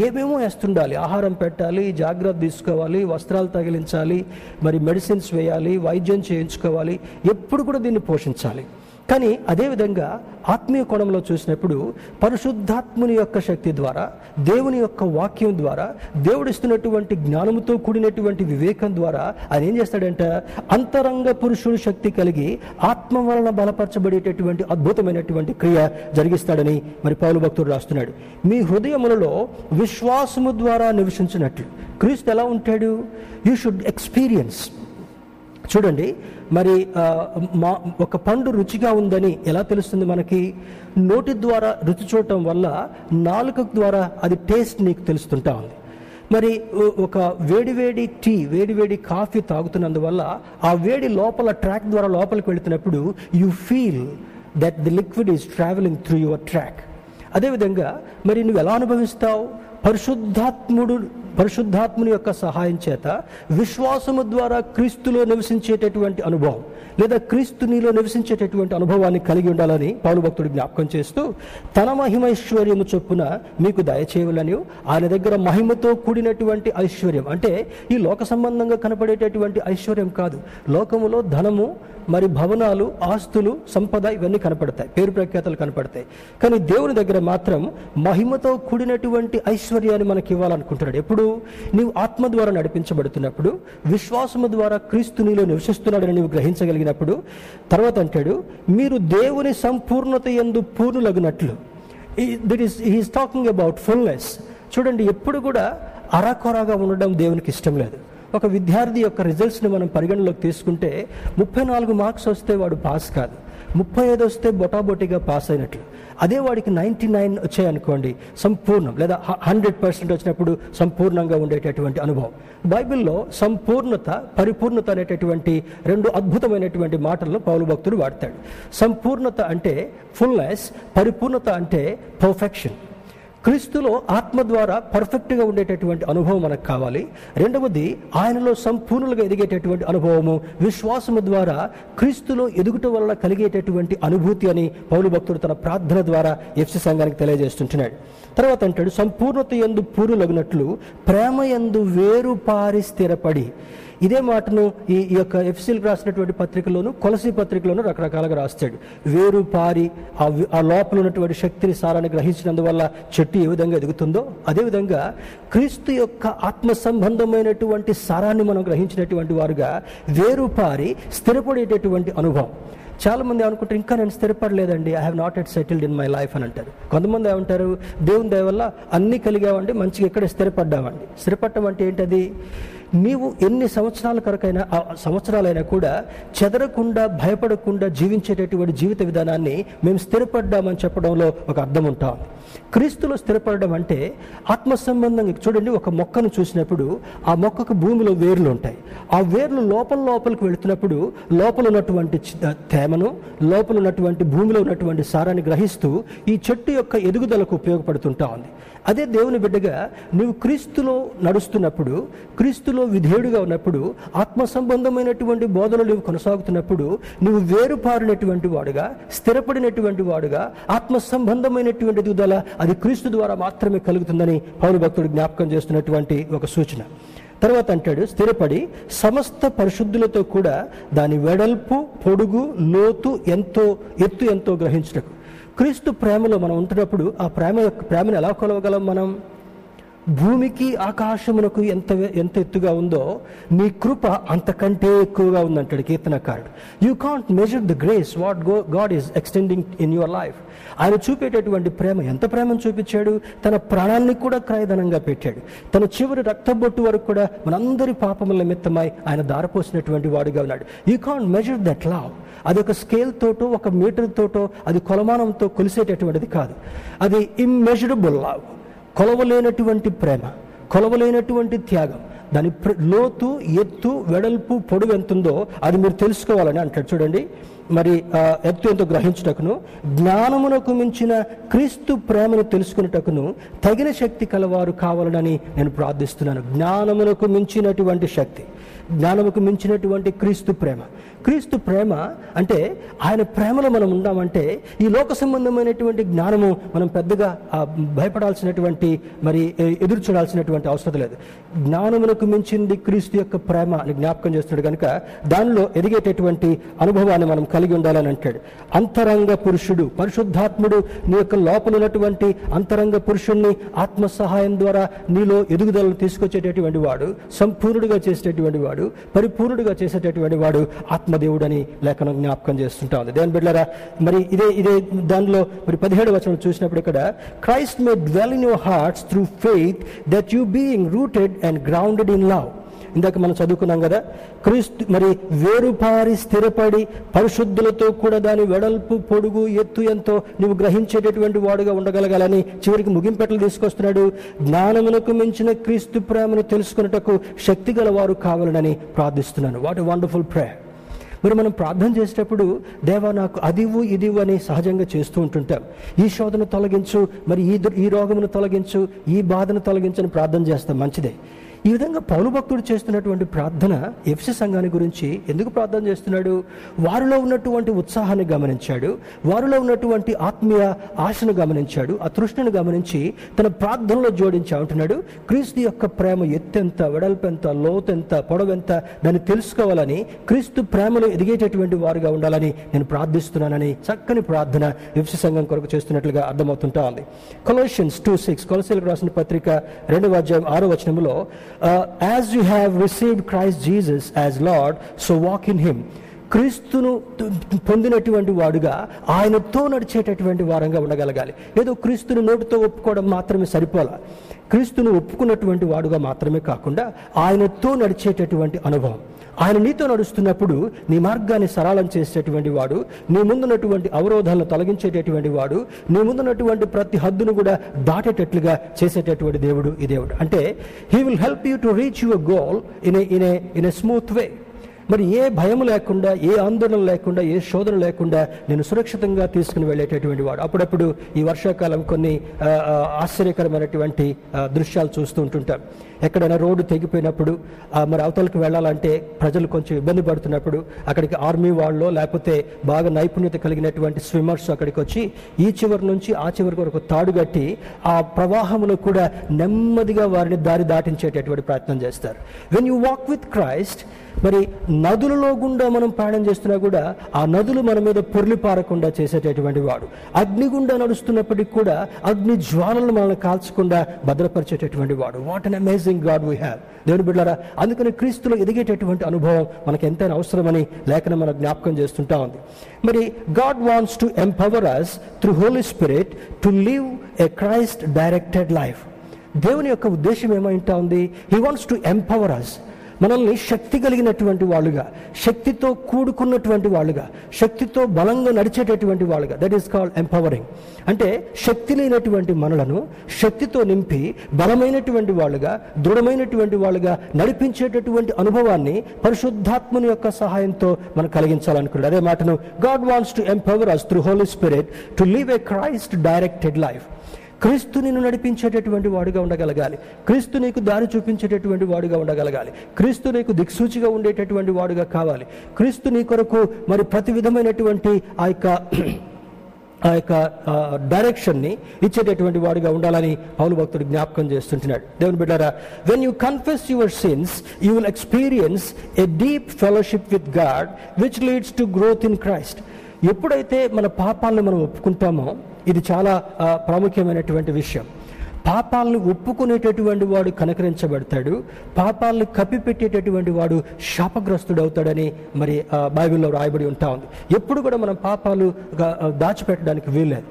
ఏమేమో వేస్తుండాలి? ఆహారం పెట్టాలి జాగ్రత్త తీసుకోవాలి వస్త్రాలు తగిలించాలి మరి మెడిసిన్స్ వేయాలి వైద్యం చేయించుకోవాలి ఎప్పుడు కూడా దీన్ని పోషించాలి. కానీ అదేవిధంగా ఆత్మీయ కోణంలో చూసినప్పుడు పరిశుద్ధాత్ముని యొక్క శక్తి ద్వారా దేవుని యొక్క వాక్యం ద్వారా దేవుడిస్తున్నటువంటి జ్ఞానముతో కూడినటువంటి వివేకం ద్వారా ఆయన ఏం చేస్తాడంట? అంతరంగ పురుషుడు శక్తి కలిగి ఆత్మ వలన బలపరచబడేటటువంటి అద్భుతమైనటువంటి క్రియ జరిగిస్తాడని మరి పౌలు భక్తుడు రాస్తున్నాడు. మీ హృదయములలో విశ్వాసము ద్వారా నివసించినట్లు క్రీస్తు ఎలా ఉంటాడు? యూ షుడ్ ఎక్స్పీరియన్స్ చూడండి మరి మా ఒక పండు రుచిగా ఉందని ఎలా తెలుస్తుంది మనకి? నోటి ద్వారా రుచి చూడటం వల్ల నాలుక ద్వారా అది టేస్ట్ నీకు తెలుస్తుంటా ఉంది. మరి ఒక వేడివేడి టీ వేడివేడి కాఫీ తాగుతున్నందువల్ల ఆ వేడి లోపల ట్రాక్ ద్వారా లోపలికి వెళుతున్నప్పుడు you feel that the liquid is travelling through your track అదేవిధంగా మరి నువ్వు ఎలా అనుభవిస్తావు? పరిశుద్ధాత్ముడు పరిశుద్ధాత్ముని యొక్క సహాయం చేత విశ్వాసము ద్వారా క్రీస్తులో నివసించేటటువంటి అనుభవం లేదా క్రీస్తు నీలో నివసించేటటువంటి అనుభవాన్ని కలిగి ఉండాలని పౌలు భక్తుడు జ్ఞాపకం చేస్తూ తన మహిమైశ్వర్యము చొప్పున మీకు దయచేయాలని ఆయన దగ్గర మహిమతో కూడినటువంటి ఐశ్వర్యం. అంటే ఈ లోక సంబంధంగా కనపడేటటువంటి ఐశ్వర్యం కాదు. లోకములో ధనము మరి భవనాలు ఆస్తులు సంపద ఇవన్నీ కనపడతాయి. పేరు ప్రఖ్యాతలు కనపడతాయి. కానీ దేవుని దగ్గర మాత్రం మహిమతో కూడినటువంటి ఐశ్వర్యాన్ని మనకి ఇవ్వాలనుకుంటున్నాడు. ఎప్పుడు? నీవు ఆత్మ ద్వారా నడిపించబడుతున్నప్పుడు విశ్వాసము ద్వారా క్రీస్తు నీలో నివసిస్తున్నాడని నీవు గ్రహించగలిగినప్పుడు తర్వాత అంటాడు మీరు దేవుని సంపూర్ణత ఎందు పూర్ణులగినట్లు. That is he's talking about fullness చూడండి ఎప్పుడు కూడా అరాకొరాగా ఉండడం దేవునికి ఇష్టం లేదు. ఒక విద్యార్థి యొక్క రిజల్ట్స్ని మనం పరిగణలోకి తీసుకుంటే ముప్పై నాలుగు మార్క్స్ వస్తే వాడు పాస్ కాదు. ముప్పై ఐదు వస్తే బొటాబొటిగా పాస్ అయినట్లు. అదే వాడికి నైంటీ నైన్ వచ్చాయనుకోండి సంపూర్ణం లేదా హండ్రెడ్ పర్సెంట్ వచ్చినప్పుడు సంపూర్ణంగా ఉండేటటువంటి అనుభవం. బైబిల్లో సంపూర్ణత పరిపూర్ణత అనేటటువంటి రెండు అద్భుతమైనటువంటి మాటలను పౌలు భక్తుడు వాడతాడు. సంపూర్ణత అంటే ఫుల్నెస్ పరిపూర్ణత అంటే పర్ఫెక్షన్ క్రీస్తులో ఆత్మ ద్వారా పర్ఫెక్ట్గా ఉండేటటువంటి అనుభవం మనకు కావాలి. రెండవది ఆయనలో సంపూర్ణులుగా ఎదిగేటటువంటి అనుభవము విశ్వాసము ద్వారా క్రీస్తులో ఎదుగుట వల్ల కలిగేటటువంటి అనుభూతి అని పౌలు భక్తుడు తన ప్రార్థన ద్వారా ఎఫ్సి సంఘానికి తెలియజేస్తుంటున్నాడు. తర్వాత అంటాడు సంపూర్ణత ఎందు పూరులగినట్లు ప్రేమ ఎందు వేరు పారి స్థిరపడి ఇదే మాటను ఈ ఈ యొక్క ఎఫ్సిల్ రాసినటువంటి పత్రికలోను కొలసి పత్రికలోను రకరకాలుగా రాస్తాడు. వేరు పారి ఆ లోపల ఉన్నటువంటి శక్తిని సారాన్ని గ్రహించినందువల్ల చెట్టు ఏ విధంగా ఎదుగుతుందో అదేవిధంగా క్రీస్తు యొక్క ఆత్మ సంబంధమైనటువంటి సారాన్ని మనం గ్రహించినటువంటి వారుగా వేరు పారి స్థిరపడేటటువంటి అనుభవం. చాలామంది అనుకుంటారు ఇంకా నేను స్థిరపడలేదండి I have not yet settled in my life అని అంటారు. కొంతమంది ఏమంటారు దేవుని దయ వల్ల అన్నీ కలిగామండి మంచిగా ఇక్కడే స్థిరపడ్డామండి? స్థిరపడటం అంటే ఏంటది? నీవు ఎన్ని సంవత్సరాల కొరకైనా ఆ సంవత్సరాలైనా కూడా చెదరకుండా భయపడకుండా జీవించేటటువంటి జీవిత విధానాన్ని మేము స్థిరపడ్డామని చెప్పడంలో ఒక అర్థం ఉంటాం క్రీస్తులో స్థిరపడడం అంటే ఆత్మ సంబంధంగా చూడండి ఒక మొక్కను చూసినప్పుడు ఆ మొక్కకు భూమిలో వేర్లు ఉంటాయి. ఆ వేర్లు లోపల లోపలికి వెళుతున్నప్పుడు లోపల ఉన్నటువంటి తేమను లోపల ఉన్నటువంటి భూమిలో ఉన్నటువంటి సారాన్ని గ్రహిస్తూ ఈ చెట్టు యొక్క ఎదుగుదలకు ఉపయోగపడుతుంటా ఉంది. అదే దేవుని బిడ్డగా నువ్వు క్రీస్తులో నడుస్తున్నప్పుడు క్రీస్తులో విధేయుడిగా ఉన్నప్పుడు ఆత్మ సంబంధమైనటువంటి బోధనలు నువ్వు కొనసాగుతున్నప్పుడు నువ్వు వేరుపారినటువంటి వాడుగా స్థిరపడినటువంటి వాడుగా ఆత్మ సంబంధమైనటువంటి దిగుదల అది క్రీస్తు ద్వారా మాత్రమే కలుగుతుందని పౌరు భక్తుడు జ్ఞాపకం చేస్తున్నటువంటి ఒక సూచన. తర్వాత అంటాడు స్థిరపడి సమస్త పరిశుద్ధులతో కూడా దాని వెడల్పు పొడుగు లోతు ఎంతో ఎత్తు ఎంతో గ్రహించటకు. క్రీస్తు ప్రేమలో మనం ఉంటున్నప్పుడు ఆ ప్రేమ ప్రేమను ఎలా కొలవగలం మనం? భూమికి ఆకాశమునకు ఎంత ఎంత ఎత్తుగా ఉందో నీ కృప అంతకంటే ఎక్కువగా ఉందంటాడు కీర్తనకారుడు. You can't measure the grace what go God is extending in your life ఆయన చూపేటటువంటి ప్రేమ ఎంత ప్రేమను చూపించాడు? తన ప్రాణాన్ని కూడా క్రయధనంగా పెట్టాడు. తన చివరి రక్తబొట్టు వరకు కూడా మనందరి పాపముల నిమిత్తమై ఆయన దారపోసినటువంటి వాడుగా ఉన్నాడు. You can't measure that love అది ఒక స్కేల్ తోటో ఒక మీటర్ తోటో అది కొలమానంతో కొలిసేటటువంటిది కాదు. అది ఇమ్మెజరబుల్ లవ్ కొలవలేనటువంటి ప్రేమ కొలవలేనటువంటి త్యాగం. దాని లోతు ఎత్తు వెడల్పు పొడవు ఎంతుందో అది మీరు తెలుసుకోవాలని అంటాడు. చూడండి. మరి ఎత్తు ఎంతో గ్రహించుటకును జ్ఞానమునకు మించిన క్రీస్తు ప్రేమను తెలుసుకునేటకును తగిన శక్తి కలవారు కావాలని నేను ప్రార్థిస్తున్నాను. జ్ఞానమునకు మించినటువంటి శక్తి. జ్ఞానముకు మించినటువంటి క్రీస్తు ప్రేమ. క్రీస్తు ప్రేమ అంటే ఆయన ప్రేమలో మనం ఉన్నామంటే ఈ లోక సంబంధమైనటువంటి జ్ఞానము మనం పెద్దగా భయపడాల్సినటువంటి మరి ఎదురు చూడాల్సినటువంటి అవసరం లేదు. జ్ఞానమునకు మించింది క్రీస్తు యొక్క ప్రేమ అని జ్ఞాపకం చేస్తున్నాడు కనుక దానిలో ఎదిగేటటువంటి అనుభవాన్ని మనం కలిగి ఉండాలని అంటాడు. అంతరంగ పురుషుడు పరిశుద్ధాత్ముడు నీ యొక్క లోపల ఉన్నటువంటి అంతరంగ పురుషుణ్ణి ఆత్మ సహాయం ద్వారా నీలో ఎదుగుదలను తీసుకొచ్చేటటువంటి వాడు సంపూర్ణుడిగా చేసేటటువంటి వాడు. పరిపూర్ణుడిగా చేసేటటువంటి వాడు ఆత్మదేవుడు అని లేఖనం జ్ఞాపకం చేస్తుంటా ఉంది. దేని బిడ్డలారా మరి ఇదే ఇదే దానిలో మరి పదిహేడు వచనం చూసినప్పుడు ఇక్కడ Christ may dwell in your hearts through faith that you being rooted and grounded in love ఇందాక మనం చదువుకున్నాం కదా క్రీస్తు మరి వేరుపారి స్థిరపడి పరిశుద్ధులతో కూడా దాని వెడల్పు పొడుగు ఎత్తు ఎంతో నువ్వు గ్రహించేటటువంటి వాడుగా ఉండగలగాలని చివరికి ముగింపెట్లు తీసుకొస్తున్నాడు. జ్ఞానమునకు మించిన క్రీస్తు ప్రేమను తెలుసుకున్నటకు శక్తి వారు కావాలని ప్రార్థిస్తున్నాను. వాట్ వండర్ఫుల్ ప్రేయర్ మరి మనం ప్రార్థన చేసేటప్పుడు దేవా నాకు అదివు ఇదివు అని సహజంగా చేస్తూ ఉంటుంటాం. ఈ శోధను తొలగించు మరి ఈ ఈ రోగమును తొలగించు ఈ బాధను తొలగించని ప్రార్థన చేస్తాం. మంచిదే. ఈ విధంగా పౌలు భక్తుడు చేస్తున్నటువంటి ప్రార్థన ఎఫ్సి సంఘాన్ని గురించి ఎందుకు ప్రార్థన చేస్తున్నాడు? వారిలో ఉన్నటువంటి ఉత్సాహాన్ని గమనించాడు. వారిలో ఉన్నటువంటి ఆత్మీయ ఆశను గమనించాడు. ఆ తృష్ణను గమనించి తన ప్రార్థనలో జోడించి అంటున్నాడు క్రీస్తు యొక్క ప్రేమ ఎత్తెంత వెడల్పెంత లోతెంత పొడవెంత దాన్ని తెలుసుకోవాలని క్రీస్తు ప్రేమలో ఎదిగేటటువంటి వారుగా ఉండాలని నేను ప్రార్థిస్తున్నానని చక్కని ప్రార్థన ఎఫ్సి సంఘం కొరకు చేస్తున్నట్లుగా అర్థమవుతుంటా ఉంది. కొలోషియన్స్ టూ సిక్స్ కొలసీలకు రాసిన పత్రిక రెండవ అధ్యాయం ఆరో వచనంలో as you have received Christ Jesus as Lord so walk in him క్రీస్తును పొందినటువంటి వాడుగా ఆయనతో నడిచేటటువంటి వారంగా ఉండగలగాలి. ఏదో క్రీస్తును నోటితో ఒప్పుకోవడం మాత్రమే సరిపోలా. క్రీస్తును ఒప్పుకున్నటువంటి వాడుగా మాత్రమే కాకుండా ఆయనతో నడిచేటటువంటి అనుభవం. ఆయన నీతో నడుస్తున్నప్పుడు నీ మార్గాన్ని సరళం చేసేటటువంటి వాడు నీ ముందున్నటువంటి అవరోధాలను తొలగించేటటువంటి వాడు నీ ముందున్నటువంటి ప్రతి హద్దును కూడా దాటేటట్లుగా చేసేటటువంటి దేవుడు ఈ దేవుడు. అంటే he will help you to reach your goal in in in a smooth way మరి ఏ భయం లేకుండా ఏ ఆందోళన లేకుండా ఏ శోధన లేకుండా నేను సురక్షితంగా తీసుకుని వెళ్ళేటటువంటి వాడు. అప్పుడప్పుడు ఈ వర్షాకాలం కొన్ని ఆశ్చర్యకరమైనటువంటి దృశ్యాలు చూస్తూ ఉంటుంటాం. ఎక్కడైనా రోడ్డు తెగిపోయినప్పుడు మరి అవతలకు వెళ్ళాలంటే ప్రజలు కొంచెం ఇబ్బంది పడుతున్నప్పుడు అక్కడికి ఆర్మీ వాళ్ళు లేకపోతే బాగా నైపుణ్యత కలిగినటువంటి స్విమ్మర్స్ అక్కడికి వచ్చి ఈ చివరి నుంచి ఆ చివరి వరకు తాడు కట్టి ఆ ప్రవాహంలో కూడా నెమ్మదిగా వారిని దారి దాటించేటటువంటి ప్రయత్నం చేస్తారు. When you walk with Christ మరి నదులలో గుండా మనం ప్రయాణం చేస్తున్నా కూడా ఆ నదులు మన మీద పొర్లి పారకుండా చేసేటటువంటి వాడు. అగ్ని గుండా నడుస్తున్నప్పటికీ కూడా అగ్ని జ్వాలలు మనల్ని కాల్చకుండా భద్రపరిచేటటువంటి వాడు. What an amazing God we have దేవుని బిడ్డారా అందుకని క్రీస్తులో ఎదిగేటటువంటి అనుభవం మనకు ఎంతైనా అవసరమని లేఖనం మన జ్ఞాపకం చేస్తుంటా ఉంది. మరి God wants to empower us through Holy Spirit to live a Christ directed life దేవుని యొక్క ఉద్దేశం ఏమైంటా ఉంది? He wants to empower us మనల్ని శక్తి కలిగినటువంటి వాళ్ళుగా శక్తితో కూడుకున్నటువంటి వాళ్ళుగా శక్తితో బలంగా నడిచేటటువంటి వాళ్ళుగా దట్ ఈస్ కాల్డ్ ఎంపవరింగ్ అంటే శక్తి లేనటువంటి మనలను శక్తితో నింపి బలమైనటువంటి వాళ్ళుగా దృఢమైనటువంటి వాళ్ళుగా నడిపించేటటువంటి అనుభవాన్ని పరిశుద్ధాత్మని యొక్క సహాయంతో మనం కలిగించాలనుకున్నాడు. అదే మాటను God wants to empower us through Holy Spirit to live a Christ directed life క్రీస్తు నిన్ను నడిపించేటటువంటి వాడుగా ఉండగలగాలి. క్రీస్తు నీకు దారి చూపించేటటువంటి వాడుగా ఉండగలగాలి. క్రీస్తు నీకు దిక్సూచిగా ఉండేటటువంటి వాడుగా కావాలి. క్రీస్తు నీ కొరకు మరి ప్రతి విధమైనటువంటి ఆ యొక్క ఆ యొక్క డైరెక్షన్ని ఇచ్చేటటువంటి వాడిగా ఉండాలని పౌలు భక్తుడు జ్ఞాపకం చేస్తుంటున్నాడు. దేవుని బిడ్డారా when you confess your sins you will experience a deep fellowship with God which leads to growth in Christ ఎప్పుడైతే మన పాపాలను మనం ఒప్పుకుంటామో ఇది చాలా ప్రాముఖ్యమైనటువంటి విషయం. పాపాలను ఒప్పుకునేటటువంటి వాడు కనకరించబడతాడు. పాపాలను కప్పిపెట్టేటటువంటి వాడు శాపగ్రస్తుడు అవుతాడని మరి బైబిల్లో రాయబడి ఉంటా ఉంది. ఎప్పుడు కూడా మనం పాపాలు దాచిపెట్టడానికి వీల్లేదు.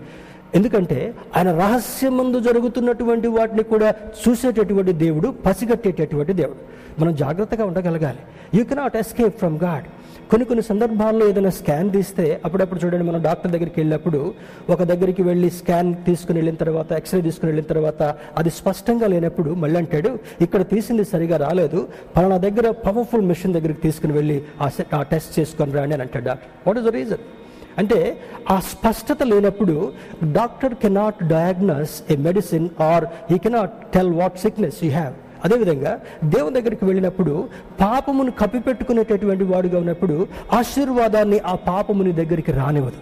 ఎందుకంటే ఆయన రహస్యం ముందు జరుగుతున్నటువంటి వాటిని కూడా చూసేటటువంటి దేవుడు పసిగట్టేటటువంటి దేవుడు. మనం జాగ్రత్తగా ఉండగలగాలి. You cannot escape from God కొన్ని కొన్ని సందర్భాల్లో ఏదైనా స్కాన్ తీస్తే అప్పుడప్పుడు చూడండి మనం డాక్టర్ దగ్గరికి వెళ్ళినప్పుడు ఒక దగ్గరికి వెళ్ళి స్కాన్ తీసుకుని వెళ్ళిన తర్వాత ఎక్స్రే తీసుకుని వెళ్ళిన తర్వాత అది స్పష్టంగా లేనప్పుడు మళ్ళీ అంటాడు ఇక్కడ తీసింది సరిగా రాలేదు పలానా దగ్గర పవర్ఫుల్ మిషన్ దగ్గరికి తీసుకుని వెళ్ళి ఆ ఆ టెస్ట్ చేసుకొని రాండి అని అంటాడు doctor. What is the reason అంటే ఆ స్పష్టత లేనప్పుడు doctor cannot diagnose a medicine or he cannot tell what sickness you have. అదేవిధంగా దేవుని దగ్గరికి వెళ్ళినప్పుడు పాపమును కప్పిపెట్టుకునేటటువంటి వాడుగా ఉన్నప్పుడు ఆశీర్వాదాన్ని ఆ పాపముని దగ్గరికి రానివ్వదు.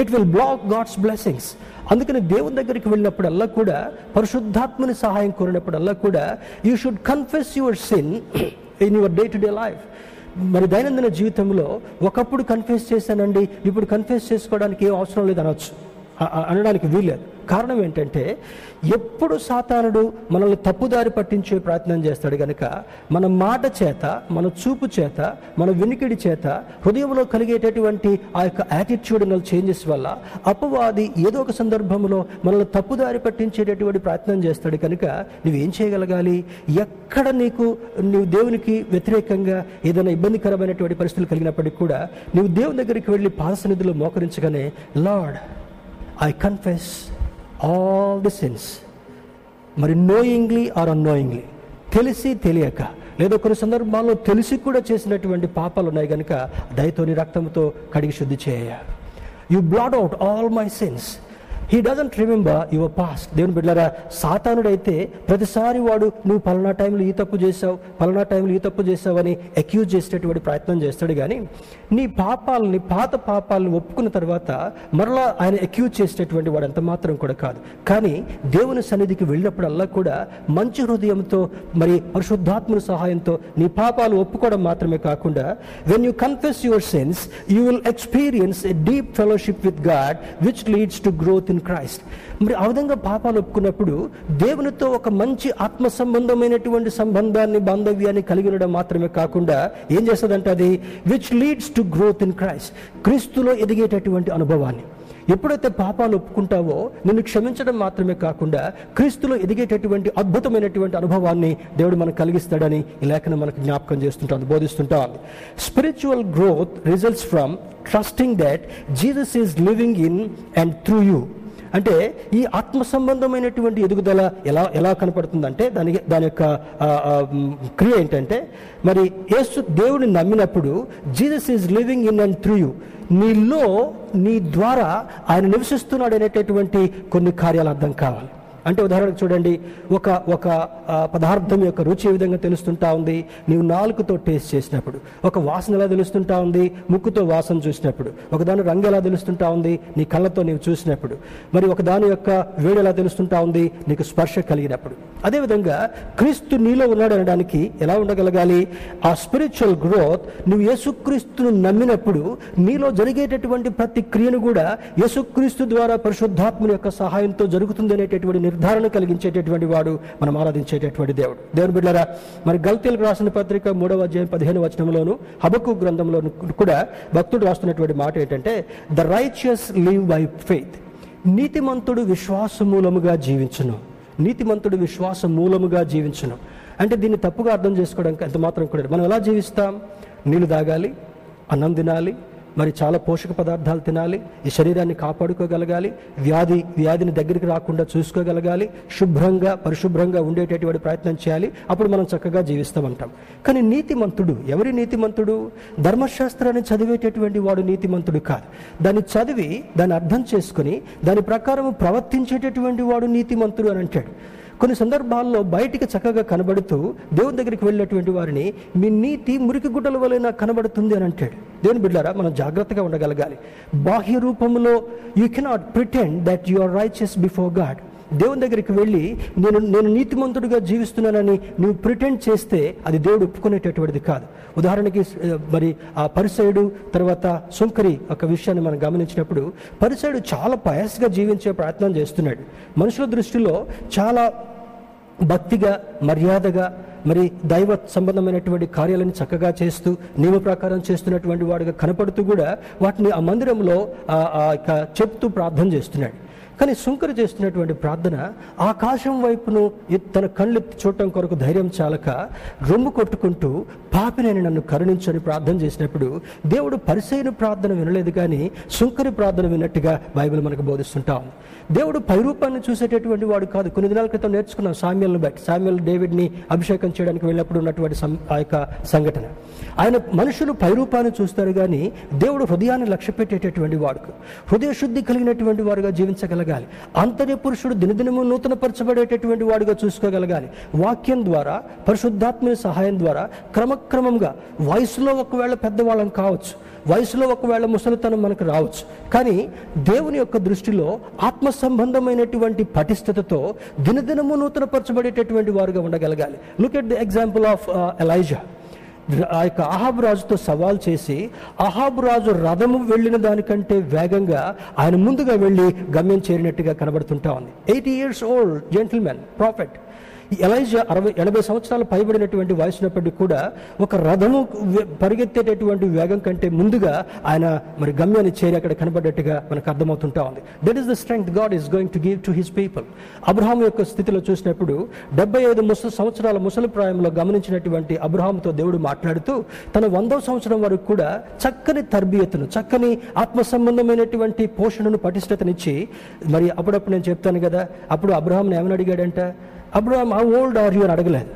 It will block God's blessings అందుకని దేవుని దగ్గరికి వెళ్ళినప్పుడల్లా కూడా పరిశుద్ధాత్మని సహాయం కోరినప్పుడల్లా కూడా you should confess your sin in your day to day life మరి దైనందిన జీవితంలో ఒకప్పుడు కన్ఫ్యూస్ చేశానండి ఇప్పుడు కన్ఫ్యూస్ చేసుకోవడానికి ఏం అవసరం లేదనొచ్చు. అనడానికి వీల్లేదు. కారణం ఏంటంటే ఎప్పుడు సాతానుడు మనల్ని తప్పుదారి పట్టించే ప్రయత్నం చేస్తాడు కనుక మన మాట చేత మన చూపు చేత మన వినికిడి చేత హృదయంలో కలిగేటటువంటి ఆ యొక్క యాటిట్యూడనల్ చేంజెస్ వల్ల అపవాది ఏదో ఒక సందర్భంలో మనల్ని తప్పుదారి పట్టించేటటువంటి ప్రయత్నం చేస్తాడు కనుక నువ్వేం చేయగలగాలి? ఎక్కడ నీకు నువ్వు దేవునికి వ్యతిరేకంగా ఏదైనా ఇబ్బందికరమైనటువంటి పరిస్థితులు కలిగినప్పటికీ కూడా నువ్వు దేవుని దగ్గరికి వెళ్ళి పాదసన్నిధిలో మోకరించగానే Lord I confess all the sins మరి నోయింగ్లీ ఆర్ అన్నోయింగ్లీ తెలిసి తెలియక లేదా కొన్ని సందర్భాల్లో తెలిసి కూడా చేసినటువంటి పాపాలు ఉన్నాయి కనుక దయతోని రక్తంతో కడిగి శుద్ధి చేయ. You blot out all my sins he doesn't remember your past దేవుని బిడ్డారా సాతానుడైతే ప్రతిసారి వాడు నువ్వు పలానా టైంలో ఈ తప్పు చేసావు పలానా టైంలో ఈ తప్పు చేసావని అక్యూజ్ చేసేటటువంటి ప్రయత్నం చేస్తాడు కానీ నీ పాపాలని పాత పాపాలను ఒప్పుకున్న తర్వాత మరలా ఆయన అక్యూజ్ చేసేటటువంటి వాడు ఎంత మాత్రం కూడా కాదు. కానీ దేవుని సన్నిధికి వెళ్ళినప్పుడల్లా కూడా మంచి హృదయంతో మరి పరిశుద్ధాత్మల సహాయంతో నీ పాపాలు ఒప్పుకోవడం మాత్రమే కాకుండా when you confess your sins you will experience a deep fellowship with God which leads to growth in Christ మరి ఆ విధంగా పాపాలు ఒప్పుకున్నప్పుడు దేవునితో ఒక మంచి ఆత్మ సంబంధమైనటువంటి సంబంధాన్ని బాంధవ్యాన్ని కలిగి ఉండడం మాత్రమే కాకుండా ఏం చేస్తుందంటే అది? Which leads to growth in Christ క్రీస్తులో ఎదిగేటటువంటి అనుభవాన్ని. ఎప్పుడైతే పాపాలు ఒప్పుకుంటావో నిన్ను క్షమించడం మాత్రమే కాకుండా క్రీస్తులో ఎదిగేటటువంటి అద్భుతమైనటువంటి అనుభవాన్ని దేవుడు మనకు కలిగిస్తాడని ఈ లేఖను మనకు జ్ఞాపకం చేస్తుంటాను బోధిస్తుంటాం spiritual growth results from trusting that Jesus is living in and through you అంటే ఈ ఆత్మ సంబంధమైనటువంటి ఎదుగుదల ఎలా ఎలా కనపడుతుందంటే దాని దాని యొక్క క్రియ ఏంటంటే మరి యేసు దేవుడిని నమ్మినప్పుడు Jesus is living in and through you. నీలో నీ ద్వారా ఆయన నివసిస్తున్నాడు అనేటటువంటి కొన్ని కార్యాలు అర్థం కావాలి. అంటే ఉదాహరణకు చూడండి ఒక ఒక పదార్థం యొక్క రుచి ఏ విధంగా తెలుస్తుంటా ఉంది? నీవు నాలుగుతో టేస్ట్ చేసినప్పుడు ఒక వాసన ఎలా తెలుస్తుంటా ఉంది? ముక్కుతో వాసన చూసినప్పుడు ఒకదాని రంగు ఎలా తెలుస్తుంటా ఉంది? నీ కళ్ళతో నీవు చూసినప్పుడు మరి ఒకదాని యొక్క వేడి ఎలా తెలుస్తుంటా ఉంది? నీకు స్పర్శ కలిగినప్పుడు. అదేవిధంగా క్రీస్తు నీలో ఉన్నాడు అనడానికి ఎలా ఉండగలగాలి? ఆ స్పిరిచువల్ గ్రోత్ నువ్వు యేసుక్రీస్తును నమ్మినప్పుడు నీలో జరిగేటటువంటి ప్రతి క్రియను కూడా యేసుక్రీస్తు ద్వారా పరిశుద్ధాత్మని యొక్క సహాయంతో జరుగుతుంది అనేటటువంటి నిర్ధారణ కలిగించేటటువంటి వాడు మనం ఆరాధించేటటువంటి దేవుడు. దేవుని బిడ్డరా మరి గల్తీలకు రాసిన పత్రిక మూడవ అధ్యాయం పదిహేను వచనంలోను హబకు గ్రంథంలోను కూడా భక్తుడు రాస్తున్నటువంటి మాట ఏంటంటే the righteous live by faith నీతిమంతుడు విశ్వాస మూలముగా జీవించును. నీతిమంతుడు విశ్వాస మూలముగా జీవించును. అంటే దీన్ని తప్పుగా అర్థం చేసుకోవడానికి ఎంత మాత్రం కూడా మనం ఎలా జీవిస్తాం? నీళ్ళు తాగాలి అన్నం తినాలి మరి చాలా పోషక పదార్థాలు తినాలి ఈ శరీరాన్ని కాపాడుకోగలగాలి వ్యాధి వ్యాధిని దగ్గరికి రాకుండా చూసుకోగలగాలి శుభ్రంగా పరిశుభ్రంగా ఉండేటటువంటి ప్రయత్నం చేయాలి. అప్పుడు మనం చక్కగా జీవిస్తామంటాం. కానీ నీతిమంతుడు ఎవరి నీతిమంతుడు? ధర్మశాస్త్రాన్ని చదివేటటువంటి వాడు నీతిమంతుడు కాదు. దాన్ని చదివి దాన్ని అర్థం చేసుకుని దాని ప్రకారం ప్రవర్తించేటటువంటి వాడు నీతిమంతుడు అని అంటాడు. కొన్ని సందర్భాల్లో బయటికి చక్కగా కనబడుతూ దేవుని దగ్గరికి వెళ్ళినటువంటి వారిని మీ నీతి మురికి గుడ్డల వలె నాకు కనబడుతుంది అని అంటాడు. దేవుని బిడ్డారా మనం జాగ్రత్తగా ఉండగలగాలి. బాహ్య రూపంలో you cannot pretend that you are righteous before God దేవుని దగ్గరికి వెళ్ళి నేను నేను నీతిమంతుడిగా జీవిస్తున్నానని నువ్వు ప్రిటెండ్ చేస్తే అది దేవుడు ఒప్పుకునేటటువంటిది కాదు. ఉదాహరణకి మరి ఆ పరిసయుడు తర్వాత సుంకరి ఒక విషయాన్ని మనం గమనించినప్పుడు పరిసయుడు చాలా పయస్గా జీవించే ప్రయత్నం చేస్తున్నాడు. మనుషుల దృష్టిలో చాలా భక్తిగా మర్యాదగా మరి దైవ సంబంధమైనటువంటి కార్యాలను చక్కగా చేస్తూ నియమ ప్రకారం చేస్తున్నటువంటి వాడుగా కనపడుతూ కూడా వాటిని ఆ మందిరంలో ఆ యొక్క చెప్తూ ప్రార్థన చేస్తున్నాడు. కానీ శుంకర చేస్తున్నటువంటి ప్రార్థన ఆకాశం వైపును తన కళ్ళు ఎత్తి చూడటం కొరకు ధైర్యం చాలక రొమ్ము కొట్టుకుంటూ పాపినని నన్ను కరుణించని ప్రార్థన చేసినప్పుడు దేవుడు పరిసైన ప్రార్థన వినలేదు కానీ శుంకరి ప్రార్థన విన్నట్టుగా బైబిల్ మనకు బోధిస్తుంటాం. దేవుడు పైరూపాన్ని చూసేటటువంటి వాడు కాదు. కొన్ని దినాల క్రితం నేర్చుకున్నాం సామ్యల్ని బట్టి సామ్యల్ డేవిడ్ని అభిషేకం చేయడానికి వెళ్ళినప్పుడు ఉన్నటువంటి ఆ యొక్క సంఘటన. ఆయన మనుషులు పైరూపాన్ని చూస్తారు కానీ దేవుడు హృదయాన్ని లక్ష్య పెట్టేటటువంటి వాడు. హృదయ శుద్ధి కలిగినటువంటి వారుగా జీవించగల అంతర్య పురుషుడు దినదినము నూతనపరచబడేటటువంటి వాడుగా చూసుకోగలగాలి. వాక్యం ద్వారా పరిశుద్ధాత్మ సహాయం ద్వారా క్రమక్రమంగా వయసులో ఒకవేళ పెద్దవాళ్ళం కావచ్చు వయసులో ఒకవేళ ముసలితనం మనకు రావచ్చు కానీ దేవుని యొక్క దృష్టిలో ఆత్మ సంబంధమైనటువంటి పటిష్టతతో దినదినము నూతనపరచబడేటటువంటి వారుగా ఉండగలగాలి. Look at the example of Elijah ఆ యొక్క అహాబు రాజుతో సవాల్ చేసి అహాబు రాజు రథము వెళ్ళిన దానికంటే వేగంగా ఆయన ముందుగా వెళ్ళి గమ్యం చేరినట్టుగా కనబడుతుంటా ఉంది. Eighty years old gentlemen prophet Elijah అరవై ఎనభై సంవత్సరాలు పైబడినటువంటి వయసునప్పటికీ కూడా ఒక రథము పరిగెత్తేటటువంటి వేగం కంటే ముందుగా ఆయన మరి గమ్యాన్ని చేరి అక్కడ కనబడ్డట్టుగా మనకు అర్థమవుతుంటా ఉంది. That is the strength God is going to give to his people Abraham యొక్క స్థితిలో చూసినప్పుడు డెబ్బై ఐదు ముసలి సంవత్సరాల ముసలి ప్రాయంలో గమనించినటువంటి అబ్రహాంతో దేవుడు మాట్లాడుతూ తన వందో సంవత్సరం వరకు కూడా చక్కని తర్బియతను చక్కని ఆత్మ సంబంధమైనటువంటి పోషణను పటిష్టతనిచ్చి మరి అప్పుడప్పుడు నేను చెప్తాను కదా అప్పుడు అబ్రహాంని ఏమని అడిగాడంట? Abraham how old are you అని అడగలేదు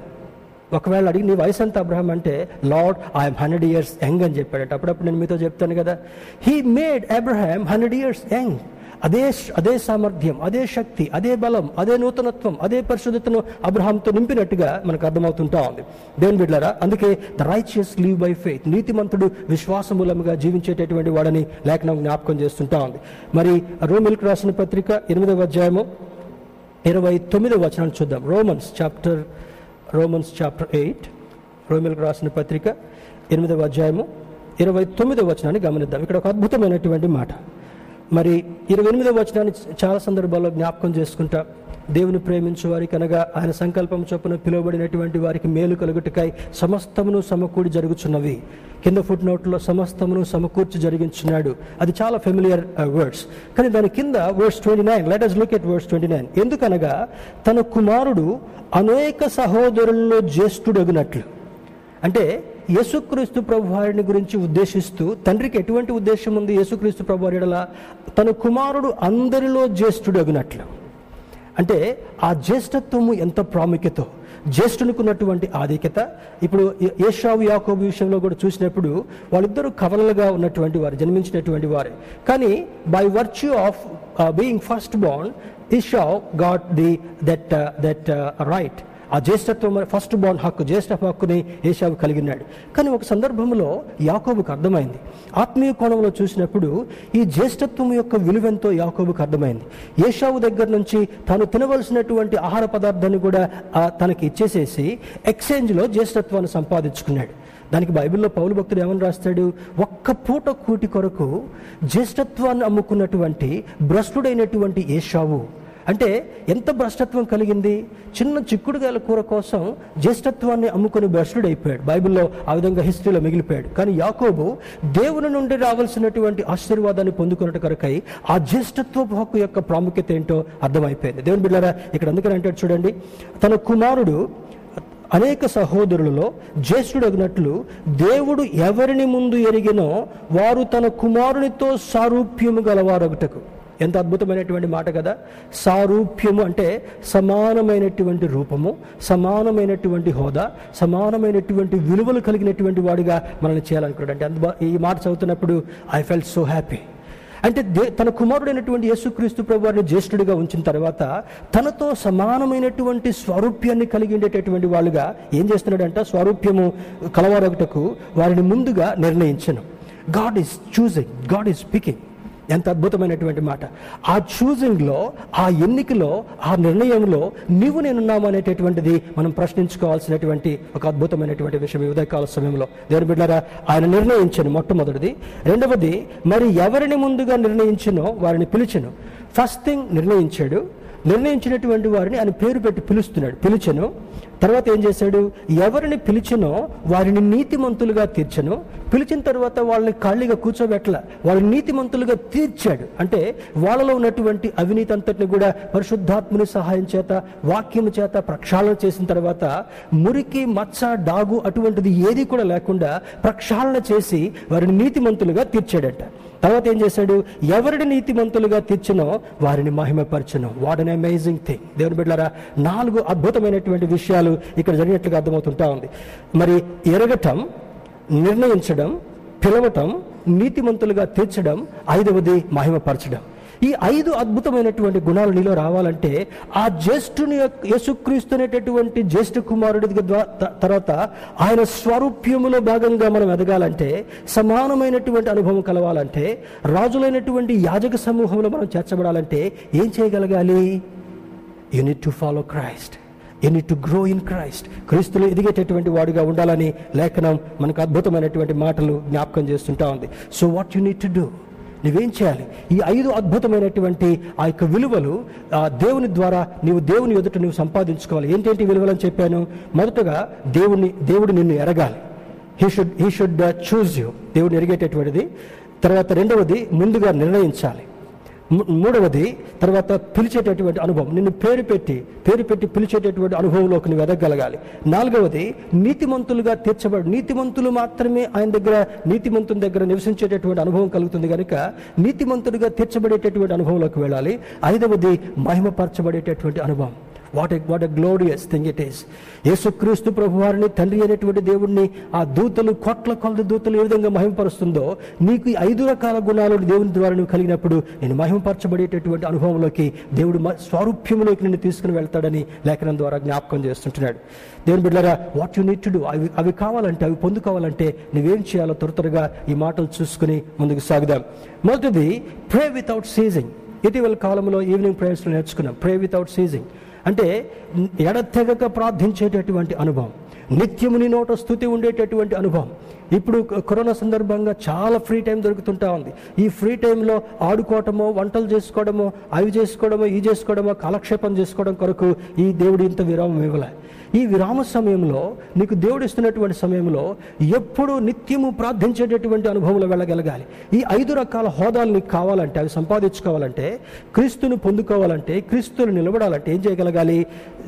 ఒకవేళ అడిగి నీ వయసు ఎంత అబ్రహం? అంటే Lord I'm hundred years young అని చెప్పాడట. అప్పుడప్పుడు నేను మీతో చెప్తాను కదా. He made Abraham hundred years young అదే అదే సామర్థ్యం అదే శక్తి అదే బలం అదే నూతనత్వం అదే పరిశుద్ధతను అబ్రహాంతో నింపినట్టుగా మనకు అర్థమవుతుంటా ఉంది. దేవుని బిడ్డారా అందుకే the righteous live by faith నీతిమంతుడు విశ్వాసమూలముగా జీవించేటటువంటి వాడని లేఖనం జ్ఞాపకం చేస్తుంటా ఉంది. మరి రూమిల్క్ రాసిన పత్రిక ఎనిమిదవ అధ్యాయము ఇరవై తొమ్మిదో వచనాన్ని చూద్దాం. Romans chapter Romans chapter eight రోమిల్కి రాసిన పత్రిక ఎనిమిదవ అధ్యాయము ఇరవై తొమ్మిదవ వచనాన్ని గమనిద్దాం. ఇక్కడ ఒక అద్భుతమైనటువంటి మాట. మరి ఇరవై ఎనిమిదవ వచనాన్ని చాలా సందర్భాల్లో జ్ఞాపకం చేసుకుంటా దేవుని ప్రేమించు వారికి అనగా ఆయన సంకల్పం చొప్పున పిలువబడినటువంటి వారికి మేలు కలుగుటకై సమస్తమును సమకూడి జరుగుచున్నవి. కింద ఫుట్ నోట్లో సమస్తమును సమకూర్చి జరిగించున్నాడు. అది చాలా ఫెమిలియర్ వర్డ్స్ uh, కానీ దాని కింద words twenty nine let us look at words twenty nine ఎందుకనగా తన కుమారుడు అనేక సహోదరుల్లో జ్యేష్ఠుడగినట్లు. అంటే యేసుక్రీస్తు ప్రభు వారిని గురించి ఉద్దేశిస్తూ తండ్రికి ఎటువంటి ఉద్దేశం ఉంది యేసుక్రీస్తు ప్రభు వారి తన కుమారుడు అందరిలో జ్యేష్ఠుడు అగినట్లు అంటే ఆ జ్యేష్ఠత్వము ఎంత ప్రాముఖ్యత? జ్యేష్ఠునికున్నటువంటి ఆధిక్యత. ఇప్పుడు ఏషావు యాకోబు విషయంలో కూడా చూసినప్పుడు వాళ్ళిద్దరూ కవలలుగా ఉన్నటువంటి వారు జన్మించినటువంటి వారే. కానీ by virtue of being first bond Esau got the that that right ఆ జ్యేష్ఠత్వం ఫస్ట్ బాండ్ హక్కు జ్యేష్ఠ హక్కుని ఏషావు కలిగినాడు కానీ ఒక సందర్భంలో యాకోబుకు అర్థమైంది. ఆత్మీయ కోణంలో చూసినప్పుడు ఈ జ్యేష్ఠత్వం యొక్క విలువెంతో యాకోబుకు అర్థమైంది. ఏషావు దగ్గర నుంచి తాను తినవలసినటువంటి ఆహార పదార్థాన్ని కూడా తనకి ఇచ్చేసేసి ఎక్స్చేంజ్లో జ్యేష్ఠత్వాన్ని సంపాదించుకున్నాడు. దానికి బైబిల్లో పౌలు భక్తుడు ఏమని రాస్తాడు? ఒక్క పూట కూటి కొరకు జ్యేష్ఠత్వాన్ని అమ్ముకున్నటువంటి భ్రష్టుడైనటువంటి ఏషావు అంటే ఎంత భ్రష్టత్వం కలిగింది? చిన్న చిక్కుడుగాయల కూర కోసం జ్యేష్ఠత్వాన్ని అమ్ముకుని అయిపోయాడు. బైబిల్లో ఆ విధంగా హిస్టరీలో మిగిలిపోయాడు. కానీ యాకోబు దేవుని నుండి రావాల్సినటువంటి ఆశీర్వాదాన్ని పొందుకున్నట్టు కొరకై ఆ జ్యేష్ఠత్వపు హక్కు యొక్క ప్రాముఖ్యత ఏంటో అర్థమైపోయింది. దేవుని బిడ్డారా ఇక్కడ అందుకని అంటాడు చూడండి తన కుమారుడు అనేక సహోదరులలో జ్యేష్ఠుడగినట్లు దేవుడు ఎవరిని ముందు ఎరిగినో వారు తన కుమారునితో సారూప్యము గలవారొకటకు ఎంత అద్భుతమైనటువంటి మాట కదా? సారూప్యము అంటే సమానమైనటువంటి రూపము సమానమైనటువంటి హోదా సమానమైనటువంటి విలువలు కలిగినటువంటి వాడిగా మనల్ని చేయాలనుకున్నాడు. అంటే ఈ మాట చదువుతున్నప్పుడు ఐ ఫెల్ట్ సో హ్యాపీ అంటే దే తన కుమారుడైనటువంటి యేసుక్రీస్తు ప్రభు వారిని జ్యేష్ఠుడిగా ఉంచిన తర్వాత తనతో సమానమైనటువంటి స్వరూప్యాన్ని కలిగి ఉండేటటువంటి వాళ్ళుగా ఏం చేస్తున్నాడంట? స్వరూప్యము కలవారొకటకు వారిని ముందుగా నిర్ణయించను. God is choosing God is speaking ఎంత అద్భుతమైనటువంటి మాట. ఆ చూజింగ్లో ఆ ఎన్నికలో ఆ నిర్ణయంలో నీవు నేనున్నాము అనేటటువంటిది మనం ప్రశ్నించుకోవాల్సినటువంటి ఒక అద్భుతమైనటువంటి విషయం ఈ ఉదయకాల సమయంలో. దేవుని బిడ్డారా ఆయన నిర్ణయించను మొట్టమొదటిది. రెండవది మరి ఎవరిని ముందుగా నిర్ణయించినో వారిని పిలిచను. ఫస్ట్ థింగ్ నిర్ణయించాడు నిర్ణయించినటువంటి వారిని ఆయన పేరు పెట్టి పిలుస్తున్నాడు పిలిచెను. తర్వాత ఏం చేశాడు? ఎవరిని పిలిచినో వారిని నీతిమంతులుగా తీర్చను. పిలిచిన తర్వాత వాళ్ళని ఖాళీగా కూర్చోబెట్టల వాళ్ళని నీతిమంతులుగా తీర్చాడు. అంటే వాళ్ళలో ఉన్నటువంటి అవినీతి అంతటిని కూడా పరిశుద్ధాత్ముని సహాయం చేత వాక్యం చేత ప్రక్షాళన చేసిన తర్వాత మురికి మచ్చ డాగు అటువంటిది ఏది కూడా లేకుండా ప్రక్షాళన చేసి వారిని నీతిమంతులుగా తీర్చాడట. తర్వాత ఏం చేశాడు? ఎవరిని నీతిమంతులుగా తీర్చినో వారిని మహిమపరచను. వాట్ అన్ అమేజింగ్ థింగ్ దేవుని బిడ్డారా నాలుగు అద్భుతమైనటువంటి విషయాలు ఇక్కడ జరిగినట్లుగా అర్థమవుతుంటా ఉంది. మరి ఎరగటం నిర్ణయించడం పిలవటం నీతిమంతులుగా తీర్చడం ఐదవది మహిమపరచడం. ఈ ఐదు అద్భుతమైనటువంటి గుణాలు నీలో రావాలంటే ఆ జ్యేష్ఠుని యేసుక్రీస్తు అనేటటువంటి జ్యేష్ఠ కుమారుడి తర్వాత ఆయన స్వరూప్యములో భాగంగా మనం ఎదగాలంటే సమానమైనటువంటి అనుభవం కలవాలంటే రాజులైనటువంటి యాజక సమూహంలో మనం చేర్చబడాలంటే ఏం చేయగలగాలి? Unit to follow Christ unit to grow in Christ క్రీస్తులు ఎదిగేటటువంటి వాడుగా ఉండాలని లేఖనం మనకు అద్భుతమైనటువంటి మాటలు జ్ఞాపకం చేస్తుంటా ఉంది. So what you need to do నువ్వేం చేయాలి? ఈ ఐదు అద్భుతమైనటువంటి ఆ యొక్క విలువలు ఆ దేవుని ద్వారా నీవు దేవుని ఎదుట నువ్వు సంపాదించుకోవాలి. ఏంటేంటి ఈ విలువలు అని చెప్పాను? మొదటగా దేవుని దేవుడు నిన్ను ఎరగాలి. He should he should choose you దేవుడిని ఎరిగేటటువంటిది. తర్వాత రెండవది ముందుగా నిర్ణయించాలి. మూడవది తర్వాత పిలిచేటటువంటి అనుభవం. నిన్ను పేరు పెట్టి పేరు పెట్టి పిలిచేటటువంటి అనుభవంలోకి నువ్వు ఎదగలగాలి నాలుగవది నీతిమంతులుగా తీర్చబడు నీతిమంతులు మాత్రమే ఆయన దగ్గర నీతిమంతుని దగ్గర నివసించేటటువంటి అనుభవం కలుగుతుంది కనుక నీతిమంతులుగా తీర్చబడేటటువంటి అనుభవంలోకి వెళ్ళాలి. ఐదవది మహిమపరచబడేటటువంటి అనుభవం. What a what a glorious thing it is యేసుక్రీస్తు ప్రభు వారిని తండ్రి అయినటువంటి దేవుడిని ఆ దూతలు కోట్ల కొలది దూతలు ఏ విధంగా మహిమపరుస్తుందో నీకు ఐదు రకాల గుణాలు దేవుని ద్వారా నువ్వు కలిగినప్పుడు నేను మహిమపరచబడేటటువంటి అనుభవంలోకి దేవుడు మ- స్వారూప్యంలోకి నిన్ను తీసుకుని వెళ్తాడని లేఖనం ద్వారా జ్ఞాపకం చేస్తుంటున్నాడు. దేవుని బిడ్డరా what you need to do అవి అవి కావాలంటే అవి పొందుకోవాలంటే నువ్వేం చేయాలో త్వర త్వరగా ఈ మాటలు చూసుకుని ముందుకు సాగుదాం. మొదటిది ప్రే వితౌట్ సీజింగ్ ఇటీవల కాలంలో ఈవినింగ్ ప్రేయర్స్లో నేర్చుకున్నాం. ప్రే వితౌట్ సీజింగ్ అంటే ఎడతెగక ప్రార్థించేటటువంటి అనుభవం. నిత్యము నీ నోట స్థుతి ఉండేటటువంటి అనుభవం. ఇప్పుడు కరోనా సందర్భంగా చాలా ఫ్రీ టైం దొరుకుతుంటా ఉంది. ఈ ఫ్రీ టైంలో ఆడుకోవటమో వంటలు చేసుకోవడమో అవి చేసుకోవడమో ఈ చేసుకోవడమో కాలక్షేపం చేసుకోవడం కొరకు ఈ దేవుడు ఇంత విరామం ఇవ్వలే. ఈ విరామ సమయంలో నీకు దేవుడు ఇస్తున్నటువంటి సమయంలో ఎప్పుడు నిత్యము ప్రార్థించేటటువంటి అనుభవంలో వెళ్ళగలగాలి. ఈ ఐదు రకాల హోదాలు నీకు కావాలంటే అవి సంపాదించుకోవాలంటే క్రీస్తును పొందుకోవాలంటే క్రీస్తులు నిలబడాలంటే ఏం చేయగలగాలి?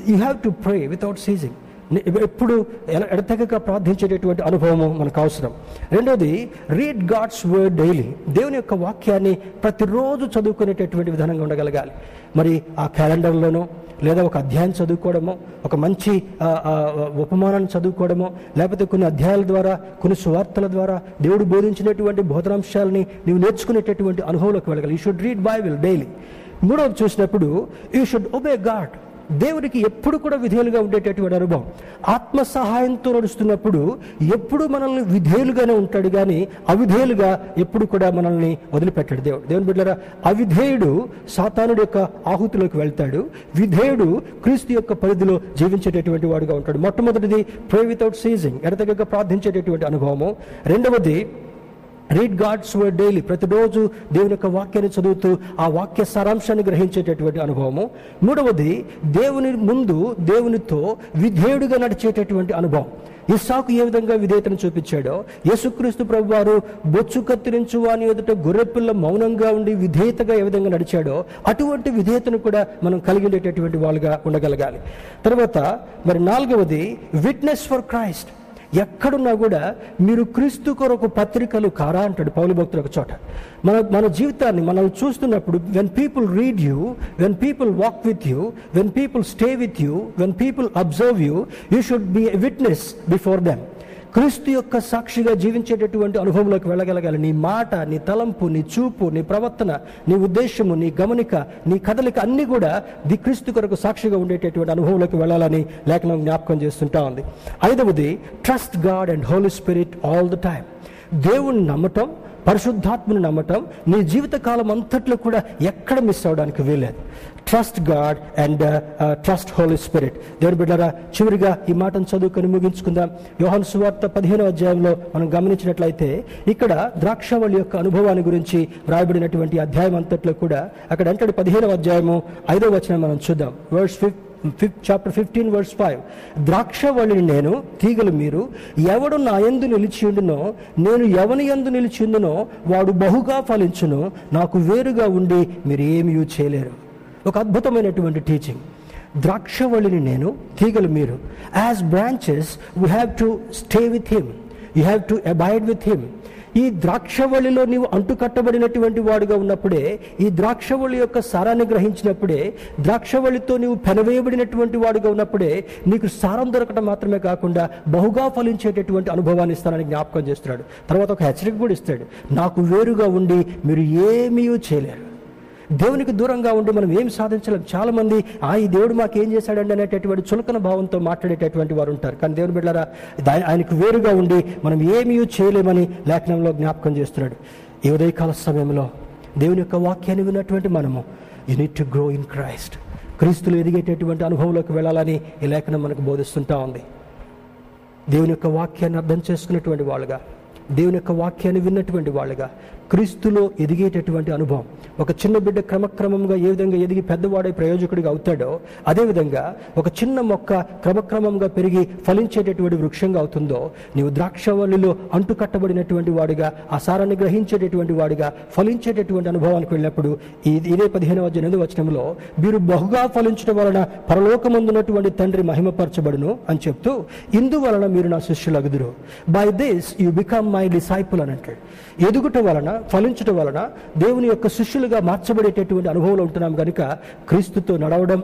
You have to pray without ceasing ఎప్పుడు ఎడతెగక ప్రార్థించేటటువంటి అనుభవము మనకు అవసరం. రెండోది రీడ్ గాడ్స్ వర్డ్ డైలీ దేవుని యొక్క వాక్యాన్ని ప్రతిరోజు చదువుకునేటటువంటి విధానంగా ఉండగలగాలి. మరి ఆ క్యాలెండర్లోనో లేదా ఒక అధ్యాయం చదువుకోవడమో ఒక మంచి ఉపమానాన్ని చదువుకోవడమో లేకపోతే కొన్ని అధ్యాయాల ద్వారా కొన్ని సువార్తల ద్వారా దేవుడు బోధించినటువంటి బోధనాంశాలని నీవు నేర్చుకునేటటువంటి అనుభవంలోకి వెళ్ళగలి you should read Bible daily మూడవది చూసినప్పుడు యూ షుడ్ ఒబే గాడ్ దేవుడికి ఎప్పుడు కూడా విధేయులుగా ఉండేటటువంటి అనుభవం. ఆత్మ సహాయంతో నడుస్తున్నప్పుడు ఎప్పుడు మనల్ని విధేయులుగానే ఉంటాడు కానీ అవిధేయులుగా ఎప్పుడు కూడా మనల్ని వదిలిపెట్టాడు దేవుడు. దేవుని బిడ్డరా అవిధేయుడు సాతానుడి యొక్క ఆహుతిలోకి వెళ్తాడు. విధేయుడు క్రీస్తు యొక్క పరిధిలో జీవించేటటువంటి వాడుగా ఉంటాడు. మొట్టమొదటిది ప్రే వితౌట్ సీజింగ్ ఎడతెగక ప్రార్థించేటటువంటి అనుభవము. రెండవది రీడ్ గాడ్స్ వర్డ్ డైలీ ప్రతిరోజు దేవుని యొక్క వాక్యాన్ని చదువుతూ ఆ వాక్య సారాంశాన్ని గ్రహించేటటువంటి అనుభవము. మూడవది దేవుని ముందు దేవునితో విధేయుడిగా నడిచేటటువంటి అనుభవం. ఇస్సాకు ఏ విధంగా విధేయతను చూపించాడో యేసుక్రీస్తు ప్రభు వారు బొచ్చు కత్తిరించు వాని ఎదుట గొర్రెపిల్ల మౌనంగా ఉండి విధేయతగా ఏ విధంగా నడిచాడో అటువంటి విధేయతను కూడా మనం కలిగి ఉండేటటువంటి వాళ్ళుగా ఉండగలగాలి. తర్వాత మరి నాలుగవది విట్నెస్ ఫర్ క్రైస్ట్ ఎక్కడున్నా కూడా మీరు క్రీస్తు కొరకు పత్రికలు కారా అంటాడు పౌలు భక్తుడు ఒక చోట. మన మన జీవితాన్ని మనం చూస్తున్నప్పుడు when people read you when people walk with you when people stay with you when people observe you you should be a witness before them క్రీస్తు యొక్క సాక్షిగా జీవించేటటువంటి అనుభవంలోకి వెళ్ళగలగాలి. నీ మాట నీ తలంపు నీ చూపు నీ ప్రవర్తన నీ ఉద్దేశము నీ గమనిక నీ కదలిక అన్నీ కూడా ది క్రీస్తు కొరకు సాక్షిగా ఉండేటటువంటి అనుభవంలోకి వెళ్ళాలని లేఖనం జ్ఞాపకం చేస్తుంటా ఉంది. ఐదవది trust God and Holy Spirit all the time దేవుణ్ణి నమ్మటం పరిశుద్ధాత్మను నమ్మటం నీ జీవితకాలం అంతట్లో కూడా ఎక్కడ మిస్ అవడానికి వీలేదు trust God and trust Holy Spirit దేవుని బిడ్డారా చివరిగా ఈ మాటను చదువుకొని ముగించుకుందాం. యోహన్ సువార్త పదిహేనో అధ్యాయంలో మనం గమనించినట్లయితే ఇక్కడ ద్రాక్షవళి యొక్క అనుభవాన్ని గురించి రాయబడినటువంటి అధ్యాయం అంతట్లో కూడా అక్కడ అంటాడు పదిహేనవ అధ్యాయము ఐదో వచనం మనం చూద్దాం. Words fifth chapter fifteen verse five ద్రాక్షవళిని నేను తీగలు మీరు ఎవడు నా ఎందు నిలిచియుండునో నేను ఎవని ఎందు నిలిచియుండునో వాడు బహుగా ఫలించును నాకు వేరుగా ఉండి మీరు ఏమీ చేయలేరు. ఒక అద్భుతమైనటువంటి టీచింగ్ ద్రాక్షవళిని నేను తీగలు మీరు as branches we have to stay with him you have to abide with him ఈ ద్రాక్షవళిలో నీవు అంటుకట్టబడినటువంటి వాడుగా ఉన్నప్పుడే ఈ ద్రాక్షవళి యొక్క సారాన్ని గ్రహించినప్పుడే ద్రాక్షవళితో నీవు పెనవేయబడినటువంటి వాడుగా ఉన్నప్పుడే నీకు సారం దొరకటం మాత్రమే కాకుండా బహుగా ఫలించేటటువంటి అనుభవాన్ని ఇస్తానని జ్ఞాపకం చేస్తున్నాడు. తర్వాత ఒక హెచ్చరిక కూడా ఇస్తాడు. నాకు వేరుగా ఉండి మీరు ఏమీ చేయలేరు. దేవునికి దూరంగా ఉండి మనం ఏం సాధించలేం. చాలామంది ఆ ఈ దేవుడు మాకు ఏం చేశాడండి? అనేటటువంటి చులకన భావంతో మాట్లాడేటటువంటి వారు ఉంటారు. కానీ దేవుని బిడ్డారా ఆయనకు వేరుగా ఉండి మనం ఏమీ చేయలేమని లేఖనంలో జ్ఞాపకం చేస్తున్నాడు. ఈ ఉదయకాల సమయంలో దేవుని యొక్క వాక్యాన్ని విన్నటువంటి మనము you need to grow in Christ క్రీస్తులు ఎదిగేటటువంటి అనుభవంలోకి వెళ్ళాలని ఈ లేఖనం మనకు బోధిస్తుంటా ఉంది. దేవుని యొక్క వాక్యాన్ని అర్థం చేసుకున్నటువంటి వాళ్ళుగా దేవుని యొక్క వాక్యాన్ని విన్నటువంటి వాళ్ళుగా క్రీస్తులో ఎదిగేటటువంటి అనుభవం. ఒక చిన్న బిడ్డ క్రమక్రమంగా ఏ విధంగా ఎదిగి పెద్దవాడే ప్రయోజకుడిగా అవుతాడో అదేవిధంగా ఒక చిన్న మొక్క క్రమక్రమంగా పెరిగి ఫలించేటటువంటి వృక్షంగా అవుతుందో నీవు ద్రాక్షవల్లిలో అంటుకట్టబడినటువంటి వాడిగా ఆ సారాన్ని గ్రహించేటటువంటి వాడిగా ఫలించేటటువంటి అనుభవానికి వెళ్ళినప్పుడు ఇదే పదిహేను వద్ద వచనంలో మీరు బహుగా ఫలించడం వలన పరలోకమందున్నటువంటి తండ్రి మహిమపరచబడును అని చెప్తూ ఇందువలన మీరు నా శిష్యులగుదురు. By this you become my disciple అని అంటాడు. ఎదుగుట వలన ఫలించటం వలన దేవుని యొక్క శిష్యులుగా మార్చబడేటటువంటి అనుభవంలో ఉంటున్నాం కనుక క్రీస్తుతో నడవడం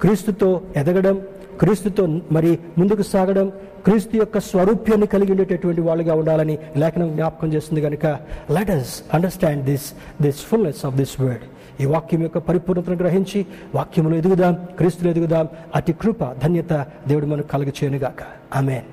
క్రీస్తుతో ఎదగడం క్రీస్తుతో మరి ముందుకు సాగడం క్రీస్తు యొక్క స్వరూప్యాన్ని కలిగి ఉండేటటువంటి వాళ్ళుగా ఉండాలని లేఖనం జ్ఞాపకం చేస్తుంది కనుక let us understand this this fullness of this word ఈ వాక్యం యొక్క పరిపూర్ణతను గ్రహించి వాక్యములో ఎదుగుదాం క్రీస్తులు ఎదుగుదాం. అతి కృప ధన్యత దేవుడు మనకు కలుగ చేయనుగాక ఆమెన్